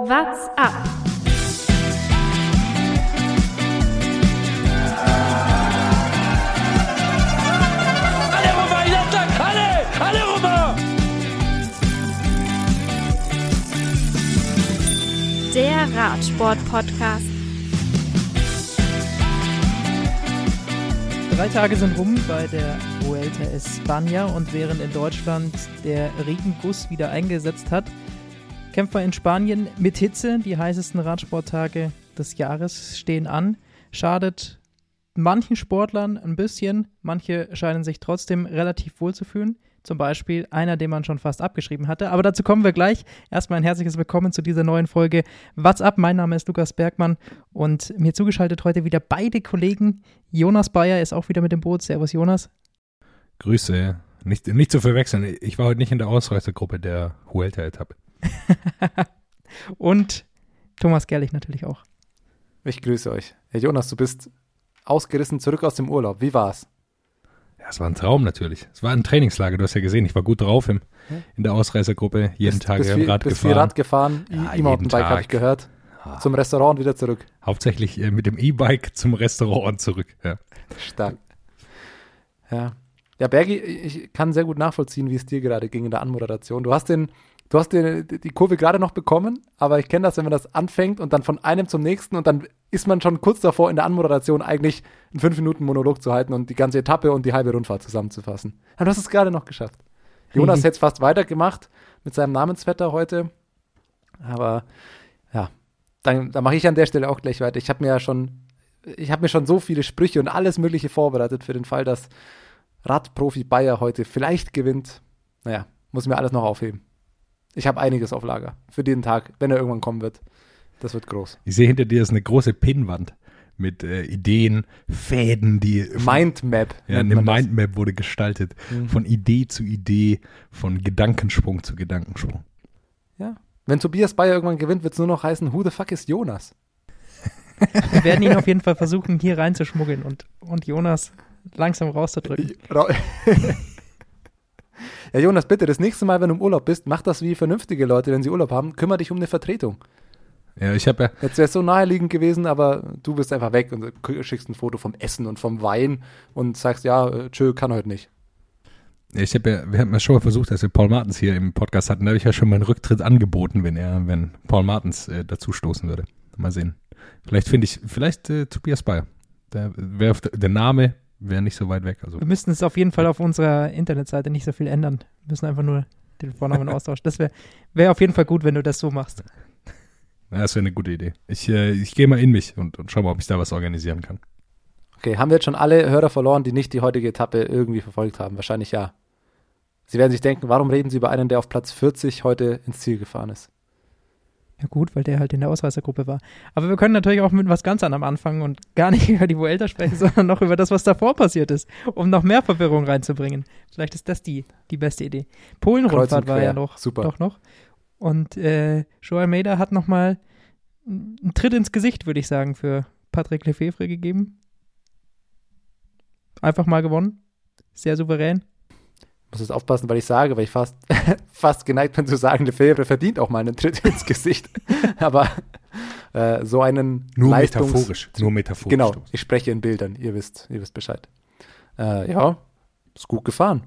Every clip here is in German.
What's up? Alle rüber, Jattak, alle, alle rüber! Der Radsport-Podcast. Drei Tage sind rum bei der Vuelta España und während in Deutschland der Regenguss wieder eingesetzt hat, kämpft man in Spanien mit Hitze. Die heißesten Radsporttage des Jahres stehen an. Schadet manchen Sportlern ein bisschen, manche scheinen sich trotzdem relativ wohl zu fühlen. Zum Beispiel einer, den man schon fast abgeschrieben hatte. Aber dazu kommen wir gleich. Erstmal ein herzliches Willkommen zu dieser neuen Folge What's up? Mein Name ist Lukas Bergmann und mir zugeschaltet heute wieder beide Kollegen. Jonas Bayer ist auch wieder mit dem Boot. Servus, Jonas. Grüße. Nicht, nicht zu verwechseln. Ich war heute nicht in der Ausreißergruppe der Huelta-Etappe. und Thomas Gerlich natürlich auch. Ich grüße euch. Herr Jonas, du bist ausgerissen zurück aus dem Urlaub. Wie war's? Ja, es war ein Traum natürlich. Es war ein Trainingslager, du hast ja gesehen. Ich war gut drauf im, in der Ausreißergruppe. Jeden bist, Tag bist im viel, Rad bist gefahren. viel Rad gefahren. Ja, E-Mountainbike jeden habe ich Tag. gehört. Ah, Zum Restaurant und wieder zurück. Hauptsächlich äh, mit dem E-Bike zum Restaurant und zurück. Ja. Stark. Ja. Ja, Bergi, ich kann sehr gut nachvollziehen, wie es dir gerade ging in der Anmoderation. Du hast den, du hast den, die Kurve gerade noch bekommen, aber ich kenne das, wenn man das anfängt und dann von einem zum nächsten und dann ist man schon kurz davor, in der Anmoderation eigentlich einen 5-Minuten-Monolog zu halten und die ganze Etappe und die halbe Rundfahrt zusammenzufassen. Aber du hast es gerade noch geschafft. Jonas Mhm. hätte es fast weitergemacht mit seinem Namensvetter heute. Aber ja, dann, dann mache ich an der Stelle auch gleich weiter. Ich habe mir ja schon, ich habe mir schon so viele Sprüche und alles Mögliche vorbereitet für den Fall, dass Radprofi Bayer heute vielleicht gewinnt. Naja, muss mir alles noch aufheben. Ich habe einiges auf Lager für den Tag, wenn er irgendwann kommen wird. Das wird groß. Ich sehe hinter dir ist eine große Pinnwand mit äh, Ideen, Fäden, die Mindmap. Ja, eine man das. Mindmap wurde gestaltet. Mhm. Von Idee zu Idee, von Gedankensprung zu Gedankensprung. Ja. Wenn Tobias Bayer irgendwann gewinnt, wird es nur noch heißen, who the fuck ist Jonas? Wir werden ihn auf jeden Fall versuchen, hier reinzuschmuggeln und, und Jonas langsam rauszudrücken. Ja, Jonas, bitte, das nächste Mal, wenn du im Urlaub bist, mach das wie vernünftige Leute, wenn sie Urlaub haben. Kümmere dich um eine Vertretung. Ja, ich habe ja, Jetzt wäre es so naheliegend gewesen, aber du bist einfach weg und schickst ein Foto vom Essen und vom Wein und sagst, ja, äh, tschö, kann heute nicht. ich habe ja, wir haben ja schon mal versucht, dass wir Paul Martens hier im Podcast hatten. Da habe ich ja schon meinen Rücktritt angeboten, wenn er, wenn Paul Martens äh, dazu stoßen würde. Mal sehen. Vielleicht finde ich, vielleicht äh, Tobias Bayer. Der, der Name wäre nicht so weit weg. Also Wir müssten es auf jeden Fall auf unserer Internetseite nicht so viel ändern. Wir müssen einfach nur den Vornamen austauschen. Das wäre wär auf jeden Fall gut, wenn du das so machst. ja, das wäre eine gute Idee. Ich, äh, ich gehe mal in mich und, und schau mal, ob ich da was organisieren kann. Okay, haben wir jetzt schon alle Hörer verloren, die nicht die heutige Etappe irgendwie verfolgt haben? Wahrscheinlich ja. Sie werden sich denken, warum reden Sie über einen, der auf Platz 40 heute ins Ziel gefahren ist? Ja gut, weil der halt in der Ausreißergruppe war. Aber wir können natürlich auch mit was ganz anderem anfangen und gar nicht über die Vuelta sprechen, sondern noch über das, was davor passiert ist, um noch mehr Verwirrung reinzubringen. Vielleicht ist das die, die beste Idee. Polen-Rundfahrt und war ja noch, Super. doch noch. Und äh, Joe Almeida hat nochmal einen Tritt ins Gesicht, würde ich sagen, für Patrick Lefevre gegeben. Einfach mal gewonnen. Sehr souverän. Muss jetzt aufpassen, weil ich sage, weil ich fast, fast geneigt bin zu sagen, Lefebvre verdient auch mal einen Tritt ins Gesicht. Aber äh, so einen Nur Leistungs metaphorisch. Nur metaphorisch. Genau, ich spreche in Bildern, ihr wisst, ihr wisst Bescheid. Äh, ja, ist gut gefahren.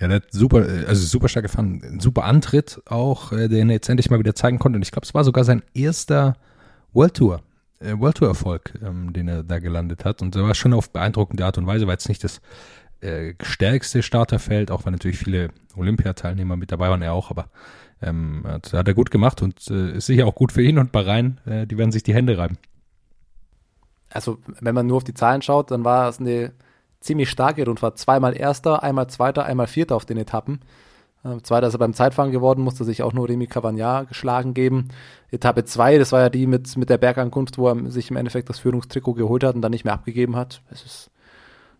Ja, der hat super, also super stark gefahren, ein super Antritt auch, äh, den er jetzt endlich mal wieder zeigen konnte. Und ich glaube, es war sogar sein erster World Tour, äh, World Tour Erfolg, ähm, den er da gelandet hat. Und er war schon auf beeindruckende Art und Weise, weil es nicht das äh, stärkste Starterfeld, auch weil natürlich viele Olympiateilnehmer mit dabei waren, er auch, aber ähm, hat, hat er gut gemacht und äh, ist sicher auch gut für ihn und Bahrain, äh, die werden sich die Hände reiben. Also, wenn man nur auf die Zahlen schaut, dann war es eine ziemlich starke Rundfahrt. Zweimal Erster, einmal Zweiter, einmal Vierter auf den Etappen. Äh, Zweiter ist er beim Zeitfahren geworden, musste sich auch nur Remy Cavagna geschlagen geben. Etappe 2, das war ja die mit, mit der Bergankunft, wo er sich im Endeffekt das Führungstrikot geholt hat und dann nicht mehr abgegeben hat. Es ist,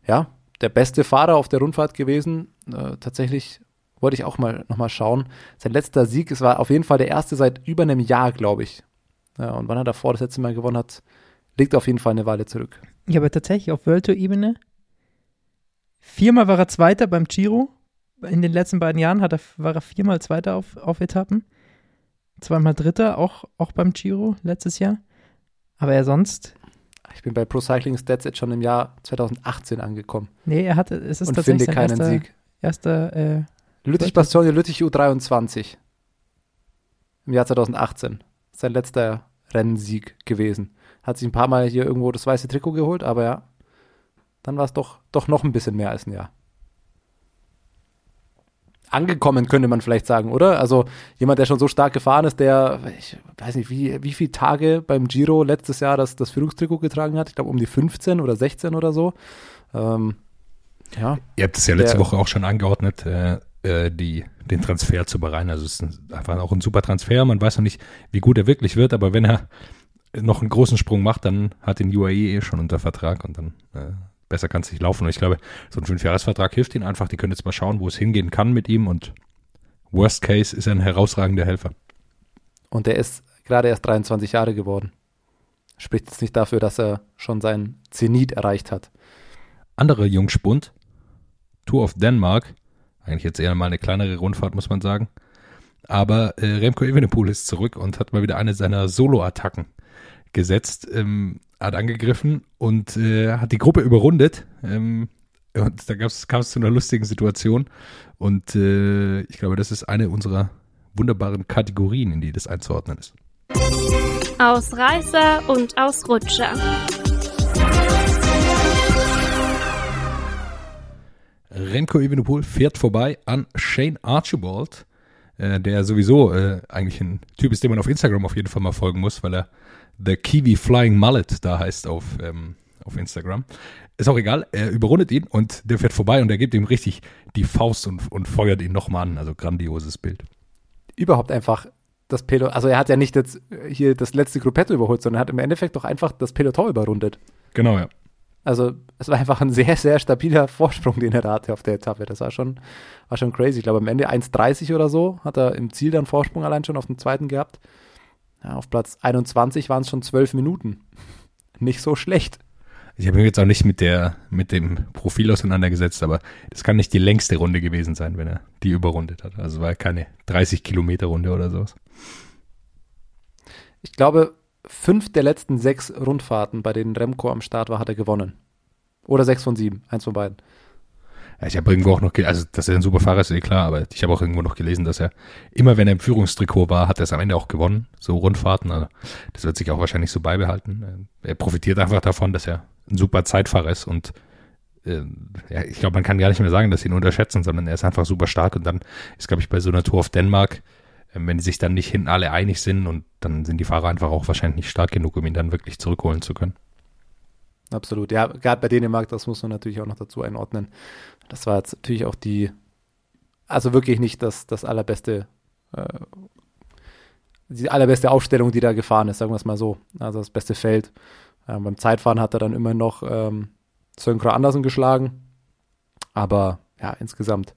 ja, der beste Fahrer auf der Rundfahrt gewesen. Äh, tatsächlich wollte ich auch mal nochmal schauen. Sein letzter Sieg, es war auf jeden Fall der erste seit über einem Jahr, glaube ich. Ja, und wann er davor das letzte Mal gewonnen hat, liegt auf jeden Fall eine Weile zurück. Ja, aber tatsächlich auf World Tour Ebene. Viermal war er Zweiter beim Giro. In den letzten beiden Jahren hat er, war er viermal Zweiter auf, auf Etappen. zweimal Dritter, auch, auch beim Giro letztes Jahr. Aber er sonst, Ich bin bei Pro Cycling Stats jetzt schon im Jahr 2018 angekommen nee, er hatte, es ist und tatsächlich finde keinen erster, Sieg. erster äh, Lüttich Bastogne, Lüttich U23 im Jahr 2018. Sein letzter Rennsieg gewesen. Hat sich ein paar Mal hier irgendwo das weiße Trikot geholt, aber ja, dann war es doch, doch noch ein bisschen mehr als ein Jahr. Angekommen könnte man vielleicht sagen, oder? Also jemand, der schon so stark gefahren ist, der, ich weiß nicht, wie, wie viele Tage beim Giro letztes Jahr das, das Führungstrikot getragen hat. Ich glaube um die 15 oder 16 oder so. Ähm, ja, Ihr habt es ja letzte Der- Woche auch schon angeordnet, äh, äh, die, den Transfer zu bereinen. Also es ist ein, einfach auch ein super Transfer. Man weiß noch nicht, wie gut er wirklich wird, aber wenn er noch einen großen Sprung macht, dann hat den UAE eh schon unter Vertrag und dann äh, besser kann es nicht laufen. Und ich glaube, so ein Fünfjahresvertrag hilft ihnen einfach. Die können jetzt mal schauen, wo es hingehen kann mit ihm und Worst Case ist er ein herausragender Helfer. Und der ist gerade erst 23 Jahre geworden. Spricht jetzt nicht dafür, dass er schon sein Zenit erreicht hat. Andere Jungspund, Tour of Denmark, eigentlich jetzt eher mal eine kleinere Rundfahrt, muss man sagen. Aber äh, Remco Evenepoel ist zurück und hat mal wieder eine seiner Solo-Attacken gesetzt, ähm, hat angegriffen und äh, hat die Gruppe überrundet. Ähm, und da kam es zu einer lustigen Situation. Und äh, ich glaube, das ist eine unserer wunderbaren Kategorien, in die das einzuordnen ist. Ausreißer und Ausrutscher. Remco Evenepoel fährt vorbei an Shane Archibald, äh, der sowieso äh, eigentlich ein Typ ist, dem man auf Instagram auf jeden Fall mal folgen muss, weil er The Kiwi Flying Mullet da heißt auf, ähm, auf Instagram. Ist auch egal, er überrundet ihn und der fährt vorbei und er gibt ihm richtig die Faust und, und feuert ihn nochmal an. Also grandioses Bild. Überhaupt einfach das Peloton, also er hat ja nicht jetzt hier das letzte Gruppetto überholt, sondern er hat im Endeffekt doch einfach das Peloton überrundet. Genau, ja. Also es war einfach ein sehr, sehr stabiler Vorsprung, den er da hatte auf der Etappe. Das war schon, war schon crazy. Ich glaube, am Ende 1,30 oder so hat er im Ziel dann Vorsprung allein schon auf dem zweiten gehabt. Ja, auf Platz 21 waren es schon zwölf Minuten. Nicht so schlecht. Ich habe mich jetzt auch nicht mit der mit dem Profil auseinandergesetzt, aber das kann nicht die längste Runde gewesen sein, wenn er die überrundet hat. Also war keine 30 Kilometer Runde oder sowas. Ich glaube, fünf der letzten sechs Rundfahrten, bei denen Remco am Start war, hat er gewonnen. Oder sechs von sieben, eins von beiden. Ich habe irgendwo auch noch, also dass er ein super Fahrer ist, eh klar, aber ich habe auch irgendwo noch gelesen, dass er immer, wenn er im Führungstrikot war, hat er es am Ende auch gewonnen, so Rundfahrten. Also das wird sich auch wahrscheinlich so beibehalten. Er profitiert einfach davon, dass er ein super Zeitfahrer ist und äh, ja, ich glaube, man kann gar nicht mehr sagen, dass sie ihn unterschätzen, sondern er ist einfach super stark und dann ist, glaube ich, bei so einer Tour auf Dänemark, äh, wenn die sich dann nicht hinten alle einig sind und dann sind die Fahrer einfach auch wahrscheinlich nicht stark genug, um ihn dann wirklich zurückholen zu können. Absolut. Ja, gerade bei Dänemark, das muss man natürlich auch noch dazu einordnen. Das war jetzt natürlich auch die, also wirklich nicht das, das allerbeste, äh, die allerbeste Aufstellung, die da gefahren ist, sagen wir es mal so. Also das beste Feld. Ähm, beim Zeitfahren hat er dann immer noch ähm, Sönkra Andersen geschlagen. Aber ja, insgesamt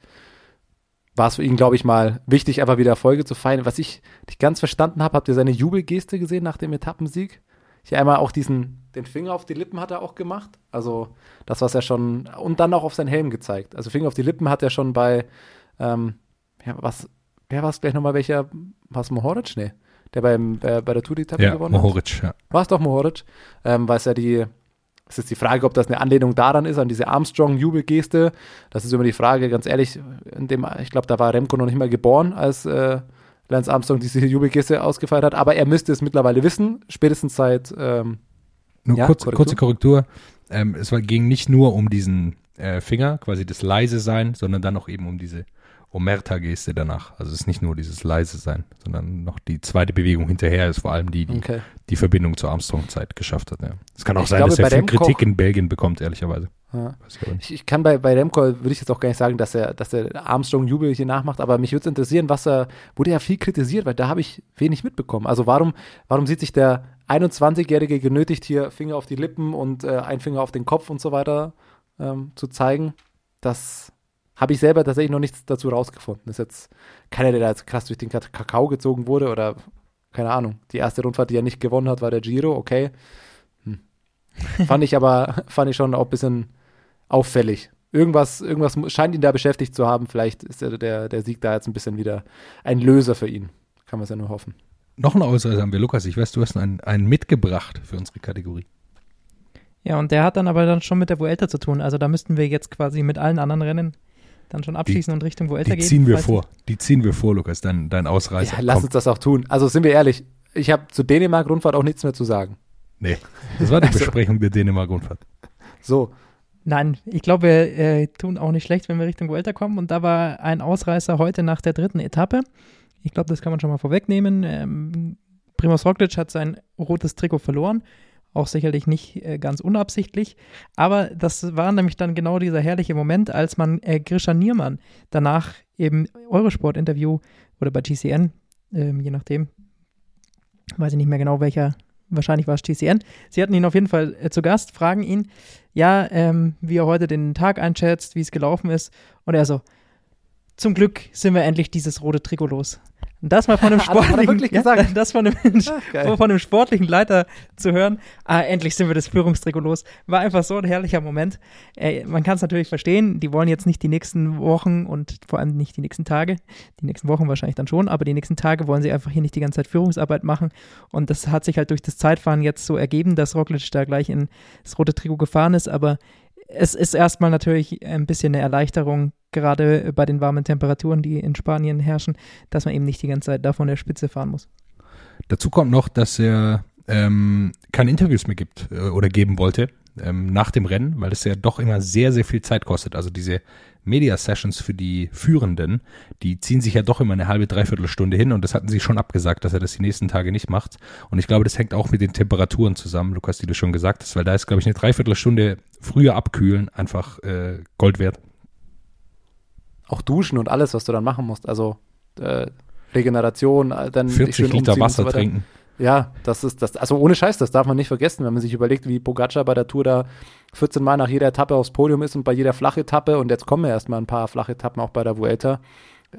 war es für ihn, glaube ich, mal wichtig, einfach wieder Erfolge zu feiern. Was ich nicht ganz verstanden habe, habt ihr seine Jubelgeste gesehen nach dem Etappensieg? Hier einmal auch diesen, den Finger auf die Lippen hat er auch gemacht. Also das, was er schon, und dann auch auf seinen Helm gezeigt. Also Finger auf die Lippen hat er schon bei, ähm, ja, was, wer war es gleich nochmal, welcher, war es Mohoric? Nee, der beim, äh, bei der Tour-Etappe Ja, gewonnen hat. Mohoric, ja. War es doch Mohoric, ähm, weil es ja die, es ist die Frage, ob das eine Anlehnung daran ist, an diese Armstrong-Jubelgeste. Das ist immer die Frage, ganz ehrlich, in dem, ich glaube, da war Remco noch nicht mal geboren, als äh, Lance Armstrong diese Jubelgeste ausgefeiert hat, aber er müsste es mittlerweile wissen, spätestens seit, ähm, Nur Ja, kurz, Korrektur. kurze Korrektur. Ähm, es war, ging nicht nur um diesen äh, Finger, quasi das leise sein, sondern dann auch eben um diese Omerta-Geste danach. Also es ist nicht nur dieses leise sein, sondern noch die zweite Bewegung hinterher ist vor allem die, die okay. die Verbindung zur Armstrong-Zeit geschafft hat. Ja. Es kann auch Ich sein, glaube, dass er viel Kritik in Belgien bekommt, ehrlicherweise. Ja. Ich. Ich, kann bei, bei Remco, würde ich jetzt auch gar nicht sagen, dass er, dass er Armstrong-Jubel hier nachmacht, aber mich würde es interessieren, was er, wurde ja viel kritisiert, weil da habe ich wenig mitbekommen. Also warum, warum sieht sich der 21-Jährige genötigt, hier Finger auf die Lippen und äh, ein Finger auf den Kopf und so weiter ähm, zu zeigen? Das habe ich selber tatsächlich noch nichts dazu rausgefunden. Das ist jetzt keiner, der da jetzt krass durch den Ka- Kakao gezogen wurde oder keine Ahnung. Die erste Rundfahrt, die er nicht gewonnen hat, war der Giro, okay. Hm. fand ich aber, fand ich schon auch ein bisschen auffällig. Irgendwas, irgendwas scheint ihn da beschäftigt zu haben. Vielleicht ist der, der, der Sieg da jetzt ein bisschen wieder ein Löser für ihn. Kann man es ja nur hoffen. Noch eine Ausreise haben wir, Lukas. Ich weiß, du hast einen, einen mitgebracht für unsere Kategorie. Ja, und der hat dann aber dann schon mit der Vuelta zu tun. Also da müssten wir jetzt quasi mit allen anderen Rennen dann schon abschließen und Richtung Vuelta Die gehen. ziehen wir vor. Die ziehen wir vor, Lukas, dein, dein Ausreißer. Ja, lass Komm. uns das auch tun. Also sind wir ehrlich, ich habe zu Dänemark-Rundfahrt auch nichts mehr zu sagen. Nee, das war die Also- Besprechung der Dänemark-Rundfahrt. So, Nein, ich glaube, wir äh, tun auch nicht schlecht, wenn wir Richtung Vuelta kommen. Und da war ein Ausreißer heute nach der dritten Etappe. Ich glaube, das kann man schon mal vorwegnehmen. Ähm, Primoz Roglic hat sein rotes Trikot verloren. Auch sicherlich nicht äh, ganz unabsichtlich. Aber das war nämlich dann genau dieser herrliche Moment, als man äh, Grisha Niermann danach im Eurosport-Interview oder bei GCN, ähm, je nachdem, weiß ich nicht mehr genau welcher, wahrscheinlich war es GCN. Sie hatten ihn auf jeden Fall äh, zu Gast, fragen ihn, ja, ähm, wie er heute den Tag einschätzt, wie es gelaufen ist. Und er so, zum Glück sind wir endlich dieses rote Trikot los. Das mal von einem sportlichen, gesagt? das von einem, geil. von einem sportlichen Leiter zu hören, ah, endlich sind wir das Führungstrikot los, war einfach so ein herrlicher Moment. Äh, man kann es natürlich verstehen, die wollen jetzt nicht die nächsten Wochen und vor allem nicht die nächsten Tage, die nächsten Wochen wahrscheinlich dann schon, aber die nächsten Tage wollen sie einfach hier nicht die ganze Zeit Führungsarbeit machen. Und das hat sich halt durch das Zeitfahren jetzt so ergeben, dass Roglic da gleich in das rote Trikot gefahren ist, aber es ist erstmal natürlich ein bisschen eine Erleichterung, gerade bei den warmen Temperaturen, die in Spanien herrschen, dass man eben nicht die ganze Zeit da von der Spitze fahren muss. Dazu kommt noch, dass er ähm, keine Interviews mehr gibt äh, oder geben wollte ähm, nach dem Rennen, weil es ja doch immer sehr, sehr viel Zeit kostet. Also diese Media-Sessions für die Führenden, die ziehen sich ja doch immer eine halbe, dreiviertel Stunde hin und das hatten sie schon abgesagt, dass er das die nächsten Tage nicht macht. Und ich glaube, das hängt auch mit den Temperaturen zusammen, Lukas, die du schon gesagt hast, weil da ist, glaube ich, eine Dreiviertelstunde früher abkühlen einfach äh, Gold wert. auch duschen und alles, was du dann machen musst. Also äh, Regeneration, äh, dann dich 40 schön Liter Wasser so trinken. Ja, das ist das. Also ohne Scheiß, das darf man nicht vergessen, wenn man sich überlegt, wie Pogacar bei der Tour da 14 Mal nach jeder Etappe aufs Podium ist und bei jeder Flachetappe und jetzt kommen ja erstmal ein paar Flachetappen auch bei der Vuelta.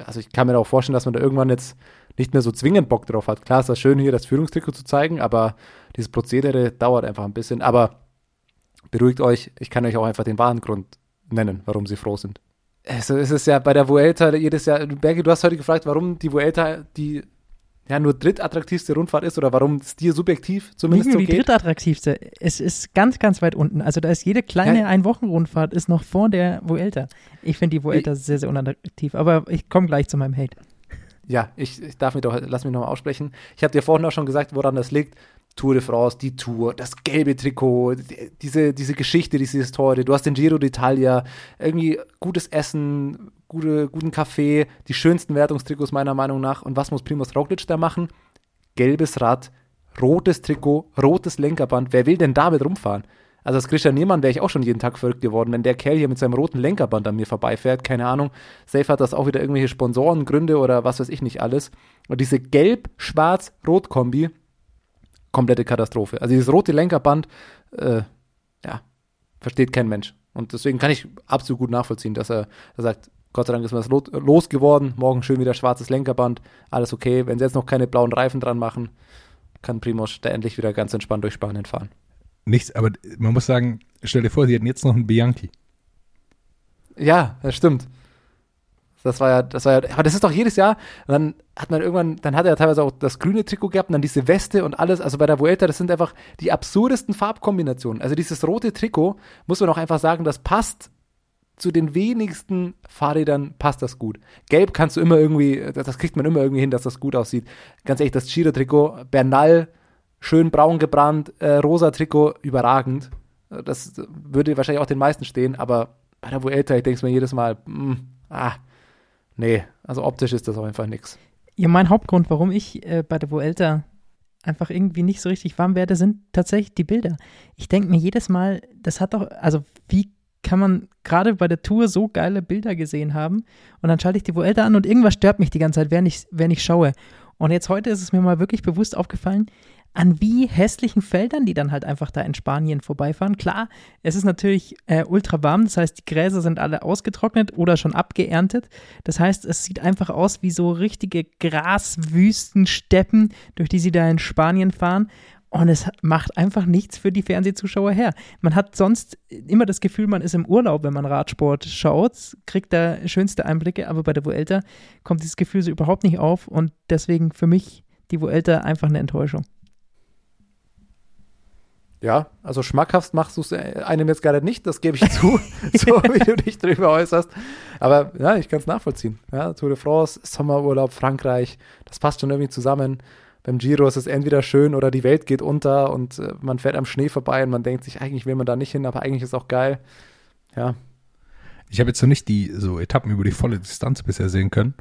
Also ich kann mir auch vorstellen, dass man da irgendwann jetzt nicht mehr so zwingend Bock drauf hat. Klar ist das schön, hier das Führungstrikot zu zeigen, aber dieses Prozedere dauert einfach ein bisschen. Aber beruhigt euch, ich kann euch auch einfach den wahren Grund nennen, warum sie froh sind. Also es ist ja bei der Vuelta jedes Jahr, Berge, du hast heute gefragt, warum die Vuelta die ja nur drittattraktivste Rundfahrt ist oder warum es dir subjektiv Nicht zumindest nur so die drittattraktivste. Es ist ganz, ganz weit unten. Also da ist jede kleine Ja. Einwochenrundfahrt ist noch vor der Vuelta. Ich finde die Vuelta sehr, sehr unattraktiv. Aber ich komme gleich zu meinem Hate. Ja, ich, ich darf mich doch, lass mich nochmal aussprechen. Ich habe dir vorhin auch schon gesagt, woran das liegt. Tour de France, die Tour, das gelbe Trikot, die- diese, diese Geschichte, diese Historie. Du hast den Giro d'Italia, irgendwie gutes Essen, gute, guten Kaffee, die schönsten Wertungstrikots meiner Meinung nach. Und was muss Primoz Roglic da machen? Gelbes Rad, rotes Trikot, rotes Lenkerband. Wer will denn damit rumfahren? Also als Christian Niemann wäre ich auch schon jeden Tag verrückt geworden, wenn der Kerl hier mit seinem roten Lenkerband an mir vorbeifährt. Keine Ahnung. Safe hat das auch wieder irgendwelche Sponsorengründe oder was weiß ich nicht alles. Und diese Gelb-Schwarz-Rot-Kombi, komplette Katastrophe. Also dieses rote Lenkerband, äh, ja, versteht kein Mensch. Und deswegen kann ich absolut gut nachvollziehen, dass er, er sagt, Gott sei Dank ist mir das lo- losgeworden, morgen schön wieder schwarzes Lenkerband, alles okay. Wenn sie jetzt noch keine blauen Reifen dran machen, kann Primoz da endlich wieder ganz entspannt durch Spanien fahren. Nichts, aber man muss sagen, stell dir vor, sie hätten jetzt noch einen Bianchi. Ja, das stimmt. Das war ja, das war ja, aber das ist doch jedes Jahr. Und dann hat man irgendwann, dann hat er teilweise auch das grüne Trikot gehabt und dann diese Weste und alles. Also bei der Vuelta, das sind einfach die absurdesten Farbkombinationen. Also dieses rote Trikot, muss man auch einfach sagen, das passt zu den wenigsten Fahrrädern, passt das gut. Gelb kannst du immer irgendwie, das, kriegt man immer irgendwie hin, dass das gut aussieht. Ganz ehrlich, das Giro-Trikot, Bernal, schön braun gebrannt, äh, rosa Trikot, überragend. Das würde wahrscheinlich auch den meisten stehen, aber bei der Vuelta, ich denke mir jedes Mal, mm, ah, nee, also optisch ist das auch einfach nix. Ja, mein Hauptgrund, warum ich äh, bei der Vuelta einfach irgendwie nicht so richtig warm werde, sind tatsächlich die Bilder. Ich denke mir jedes Mal, das hat doch, also wie kann man gerade bei der Tour so geile Bilder gesehen haben und dann schalte ich die Vuelta an und irgendwas stört mich die ganze Zeit, während ich, während ich schaue. Und jetzt heute ist es mir mal wirklich bewusst aufgefallen, an wie hässlichen Feldern die dann halt einfach da in Spanien vorbeifahren. Klar, es ist natürlich äh, ultra warm, das heißt, die Gräser sind alle ausgetrocknet oder schon abgeerntet. Das heißt, es sieht einfach aus wie so richtige Graswüstensteppen, durch die sie da in Spanien fahren. Und es macht einfach nichts für die Fernsehzuschauer her. Man hat sonst immer das Gefühl, man ist im Urlaub, wenn man Radsport schaut, kriegt da schönste Einblicke, aber bei der Vuelta kommt dieses Gefühl so überhaupt nicht auf und deswegen für mich die Vuelta einfach eine Enttäuschung. Ja, also schmackhaft machst du es einem jetzt gerade nicht, das gebe ich zu, so wie du dich drüber äußerst. Aber ja, ich kann es nachvollziehen. Ja, Tour de France, Sommerurlaub, Frankreich, das passt schon irgendwie zusammen. Beim Giro ist es entweder schön oder die Welt geht unter und äh, man fährt am Schnee vorbei und man denkt sich, eigentlich will man da nicht hin, aber eigentlich ist es auch geil. Ja. Ich habe jetzt noch nicht die so Etappen über die volle Distanz bisher sehen können,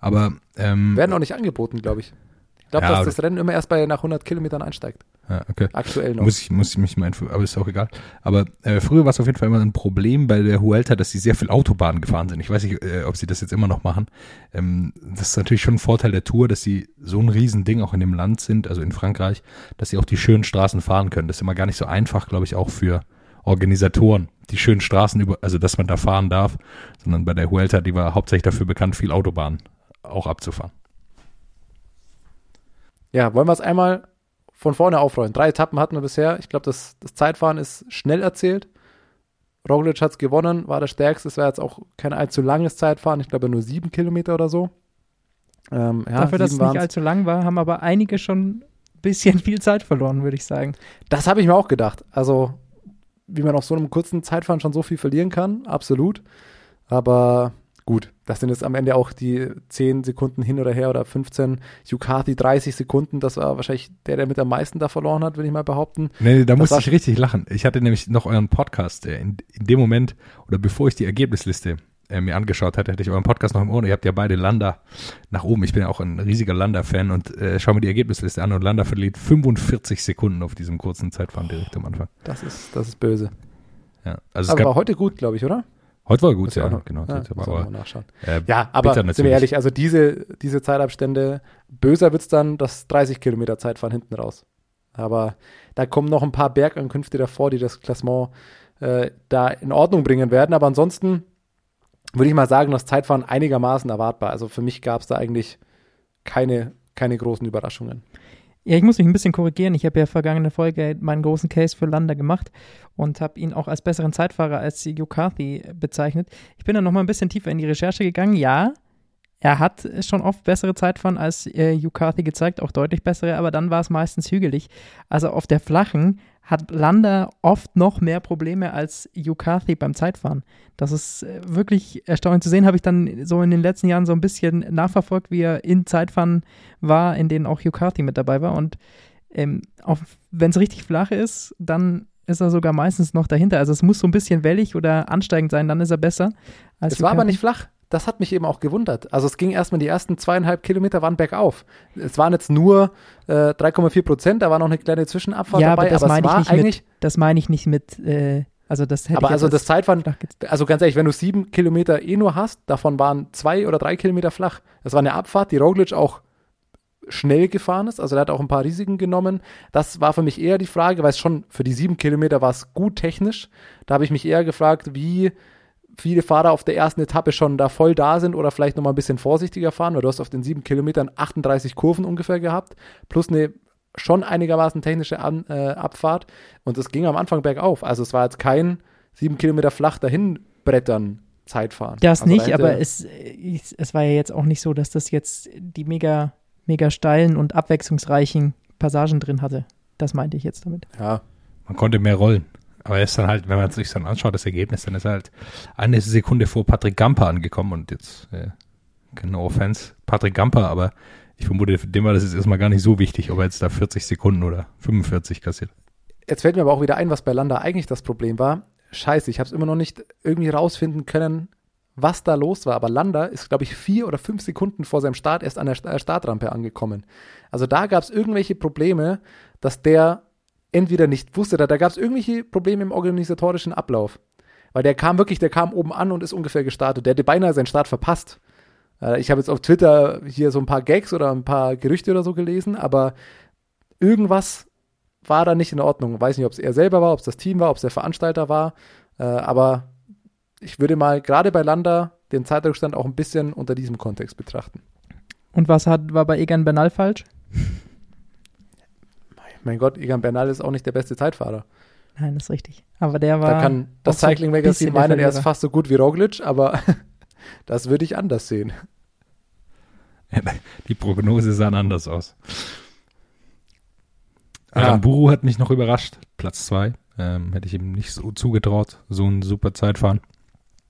aber ähm, werden auch nicht angeboten, glaube ich. Ich glaube, Ja, dass das Rennen immer erst bei nach 100 Kilometern einsteigt. Ja, okay. Aktuell noch. Muss ich, muss ich mich mal informieren, aber ist auch egal. Aber äh, früher war es auf jeden Fall immer ein Problem bei der Huelta, dass sie sehr viel Autobahn gefahren sind. Ich weiß nicht, äh, ob sie das jetzt immer noch machen. Ähm, das ist natürlich schon ein Vorteil der Tour, dass sie so ein Riesending auch in dem Land sind, also in Frankreich, dass sie auch die schönen Straßen fahren können. Das ist immer gar nicht so einfach, glaube ich, auch für Organisatoren, die schönen Straßen über, also dass man da fahren darf, sondern bei der Huelta, die war hauptsächlich dafür bekannt, viel Autobahn auch abzufahren. Ja, wollen wir es einmal von vorne aufrollen. Drei Etappen hatten wir bisher. Ich glaube, das, das Zeitfahren ist schnell erzählt. Roglic hat es gewonnen, war der stärkste. Es war jetzt auch kein allzu langes Zeitfahren. Ich glaube, nur sieben Kilometer oder so. Ähm, ja, Dafür, dass es nicht allzu lang war, haben aber einige schon ein bisschen viel Zeit verloren, würde ich sagen. Das habe ich mir auch gedacht. Also, wie man auf so einem kurzen Zeitfahren schon so viel verlieren kann, absolut. Aber gut, das sind jetzt am Ende auch die 10 Sekunden hin oder her oder 15. Yukati 30 Sekunden, das war wahrscheinlich der, der mit am meisten da verloren hat, würde ich mal behaupten. Nee, da Das musste ich richtig lachen. Ich hatte nämlich noch euren Podcast. äh, In, in dem Moment, oder bevor ich die Ergebnisliste äh, mir angeschaut hatte, hatte ich euren Podcast noch im Ohr. Ihr habt ja beide Landa nach oben. Ich bin ja auch ein riesiger Landa-Fan und äh, schau mir die Ergebnisliste an und Landa verliert 45 Sekunden auf diesem kurzen Zeitfahren direkt am Anfang. Das ist, das ist böse. Ja, also Aber war heute gut, glaube ich, oder? Heute war gut, Das ja, noch- genau. Ja, aber, mal nachschauen. äh, Ja, aber sind wir ehrlich, also diese, diese Zeitabstände, böser wird's dann das 30 Kilometer Zeitfahren hinten raus. Aber da kommen noch ein paar Bergankünfte davor, die das Klassement äh, da in Ordnung bringen werden. Aber ansonsten würde ich mal sagen, das Zeitfahren einigermaßen erwartbar. Also für mich gab es da eigentlich keine, keine großen Überraschungen. Ja, ich muss mich ein bisschen korrigieren. Ich habe ja vergangene Folge meinen großen Case für Landa gemacht und habe ihn auch als besseren Zeitfahrer als Yukathi bezeichnet. Ich bin dann noch mal ein bisschen tiefer in die Recherche gegangen. Ja, er hat schon oft bessere Zeitfahren als äh, gezeigt, auch deutlich bessere, aber dann war es meistens hügelig. Also auf der flachen hat Landa oft noch mehr Probleme als Yukathi beim Zeitfahren. Das ist äh, wirklich erstaunlich zu sehen. Habe ich dann so in den letzten Jahren so ein bisschen nachverfolgt, wie er in Zeitfahren war, in denen auch Yukathi mit dabei war. Und ähm, wenn es richtig flach ist, dann ist er sogar meistens noch dahinter. Also es muss so ein bisschen wellig oder ansteigend sein, dann ist er besser. Als Es war aber nicht flach. Das hat mich eben auch gewundert. Also es ging erstmal die ersten zweieinhalb Kilometer waren bergauf. Es waren jetzt nur äh, 3,4 Prozent, da war noch eine kleine Zwischenabfahrt ja, dabei, aber das aber es meine ich war nicht eigentlich, mit. Das meine ich nicht mit. Äh, also das hätte aber ich also das Zeitfahren, also ganz ehrlich, wenn du sieben Kilometer eh nur hast, davon waren zwei oder drei Kilometer flach. Das war eine Abfahrt, die Roglic auch schnell gefahren ist, also er hat auch ein paar Risiken genommen. Das war für mich eher die Frage, weil es schon für die sieben Kilometer war es gut technisch. Da habe ich mich eher gefragt, wie viele Fahrer auf der ersten Etappe schon da voll da sind oder vielleicht nochmal ein bisschen vorsichtiger fahren, weil du hast auf den sieben Kilometern 38 Kurven ungefähr gehabt, plus eine schon einigermaßen technische An äh, Abfahrt und es ging am Anfang bergauf. Also es war jetzt kein sieben Kilometer flach dahin brettern Zeitfahren. Das also nicht, dahinter- aber es, es, es war ja jetzt auch nicht so, dass das jetzt die mega, mega steilen und abwechslungsreichen Passagen drin hatte. Das meinte ich jetzt damit. Ja, Man konnte mehr rollen. Aber er ist dann halt, wenn man sich dann anschaut, das Ergebnis, dann ist er halt eine Sekunde vor Patrick Gamper angekommen und jetzt, äh, no offense, Patrick Gamper, aber ich vermute, für den war das jetzt erstmal gar nicht so wichtig, ob er jetzt da 40 Sekunden oder 45 kassiert. Jetzt fällt mir aber auch wieder ein, was bei Landa eigentlich das Problem war. Scheiße, ich habe es immer noch nicht irgendwie rausfinden können, was da los war. Aber Landa ist, glaube ich, vier oder fünf Sekunden vor seinem Start erst an der Sta- Startrampe angekommen. Also da gab es irgendwelche Probleme, dass der entweder nicht wusste, da, da gab es irgendwelche Probleme im organisatorischen Ablauf. Weil der kam wirklich, der kam oben an und ist ungefähr gestartet. Der hätte beinahe seinen Start verpasst. Äh, ich habe jetzt auf Twitter hier so ein paar Gags oder ein paar Gerüchte oder so gelesen, aber irgendwas war da nicht in Ordnung. Weiß nicht, ob es er selber war, ob es das Team war, ob es der Veranstalter war. Äh, aber ich würde mal gerade bei Landa den Zeitrückstand auch ein bisschen unter diesem Kontext betrachten. Und was hat, war bei Egan Bernal falsch? Mein Gott, Egan Bernal ist auch nicht der beste Zeitfahrer. Nein, das ist richtig. Aber der war. Da kann das Cycling Magazine meinen, er ist fast so gut wie Roglic, aber das würde ich anders sehen. Die Prognose sah anders aus. Ja. Aramburu hat mich noch überrascht. Platz zwei. Ähm, hätte ich ihm nicht so zugetraut. So ein super Zeitfahren.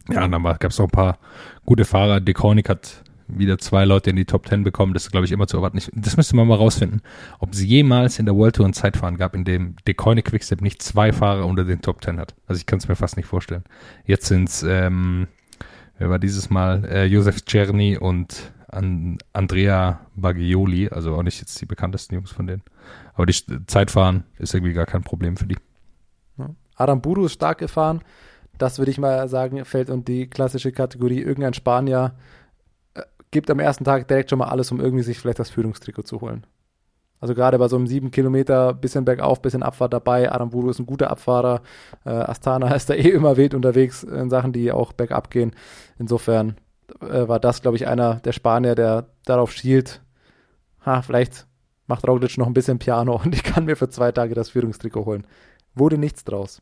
Ja, und dann gab es noch ein paar gute Fahrer. Dekonic hat wieder zwei Leute in die Top Ten bekommen. Das ist, glaube ich, immer zu erwarten. Ich, das müsste man mal rausfinden, ob es jemals in der World Tour ein Zeitfahren gab, in dem Deconic Quickstep nicht zwei Fahrer unter den Top Ten hat. Also ich kann es mir fast nicht vorstellen. Jetzt sind es, ähm, wer war dieses Mal? Äh, Josef Czerny und an Andrea Bagioli, also auch nicht jetzt die bekanntesten Jungs von denen. Aber die Zeitfahren ist irgendwie gar kein Problem für die. Aramburu ist stark gefahren. Das würde ich mal sagen, fällt unter die klassische Kategorie. Irgendein Spanier gibt am ersten Tag direkt schon mal alles, um irgendwie sich vielleicht das Führungstrikot zu holen. Also gerade bei so einem sieben Kilometer, bisschen bergauf, bisschen Abfahrt dabei. Aramburu ist ein guter Abfahrer. Äh, Astana ist da eh immer wild unterwegs in Sachen, die auch bergab gehen. Insofern äh, war das, glaube ich, einer der Spanier, der darauf schielt. Ha, vielleicht macht Roglic noch ein bisschen Piano und ich kann mir für zwei Tage das Führungstrikot holen. Wurde nichts draus.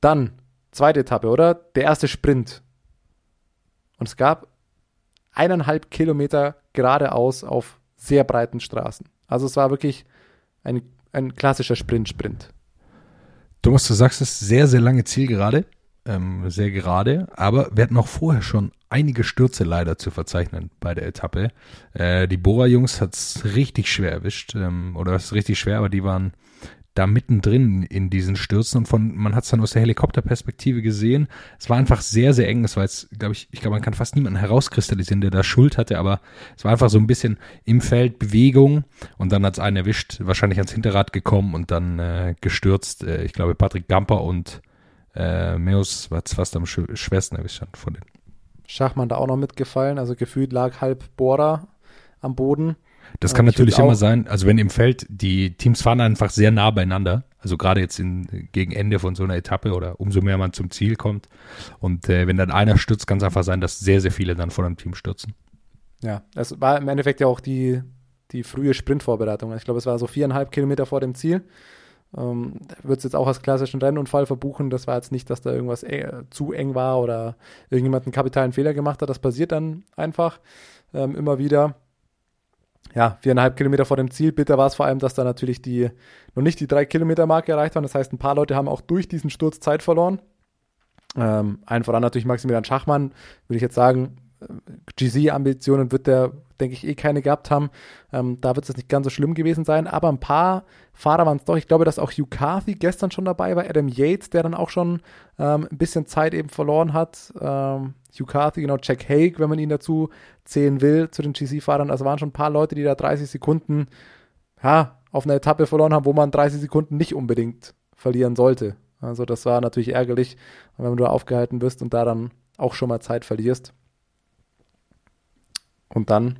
Dann, zweite Etappe, oder? Der erste Sprint. Und es gab eineinhalb Kilometer geradeaus auf sehr breiten Straßen. Also es war wirklich ein, ein klassischer Sprint-Sprint. Thomas, du sagst es, sehr, sehr lange Zielgerade, ähm, sehr gerade, aber wir hatten auch vorher schon einige Stürze leider zu verzeichnen bei der Etappe. Äh, die Bora-Jungs hat es richtig schwer erwischt, ähm, oder es ist richtig schwer, aber die waren da mittendrin in diesen Stürzen und von, man hat es dann aus der Helikopterperspektive gesehen. Es war einfach sehr, sehr eng. Es war jetzt, glaube ich, ich glaube, man kann fast niemanden herauskristallisieren, der da Schuld hatte, aber es war einfach so ein bisschen im Feld Bewegung und dann hat es einen erwischt, wahrscheinlich ans Hinterrad gekommen und dann äh, gestürzt. Äh, ich glaube, Patrick Gamper und äh, Meus war fast am sch schwersten erwischt von den. Schachmann da auch noch mitgefallen, also gefühlt lag halb Bora am Boden. Das kann ich natürlich immer sein, also wenn im Feld die Teams fahren einfach sehr nah beieinander, also gerade jetzt in, gegen Ende von so einer Etappe oder umso mehr man zum Ziel kommt und äh, wenn dann einer stürzt, kann es einfach sein, dass sehr, sehr viele dann von einem Team stürzen. Ja, es war im Endeffekt ja auch die, die frühe Sprintvorbereitung. Ich glaube, es war so viereinhalb Kilometer vor dem Ziel. Ähm, Wird es jetzt auch als klassischen Rennunfall verbuchen. Das war jetzt nicht, dass da irgendwas äh, zu eng war oder irgendjemand einen kapitalen Fehler gemacht hat. Das passiert dann einfach ähm, immer wieder. Ja, viereinhalb Kilometer vor dem Ziel. Bitter war es vor allem, dass da natürlich die noch nicht die drei Kilometer Marke erreicht waren. Das heißt, ein paar Leute haben auch durch diesen Sturz Zeit verloren. Ähm, allen voran natürlich Maximilian Schachmann, würde ich jetzt sagen, GC-Ambitionen wird der, denke ich, eh keine gehabt haben. Ähm, da wird es nicht ganz so schlimm gewesen sein, aber ein paar Fahrer waren es doch. Ich glaube, dass auch Hugh Carthy gestern schon dabei war, Adam Yates, der dann auch schon ähm, ein bisschen Zeit eben verloren hat. Ähm, Hugh Carthy, genau, Jack Haig, wenn man ihn dazu zählen will, zu den GC-Fahrern. Also waren schon ein paar Leute, die da 30 Sekunden ja, auf einer Etappe verloren haben, wo man 30 Sekunden nicht unbedingt verlieren sollte. Also das war natürlich ärgerlich, wenn du aufgehalten wirst und da dann auch schon mal Zeit verlierst. Und dann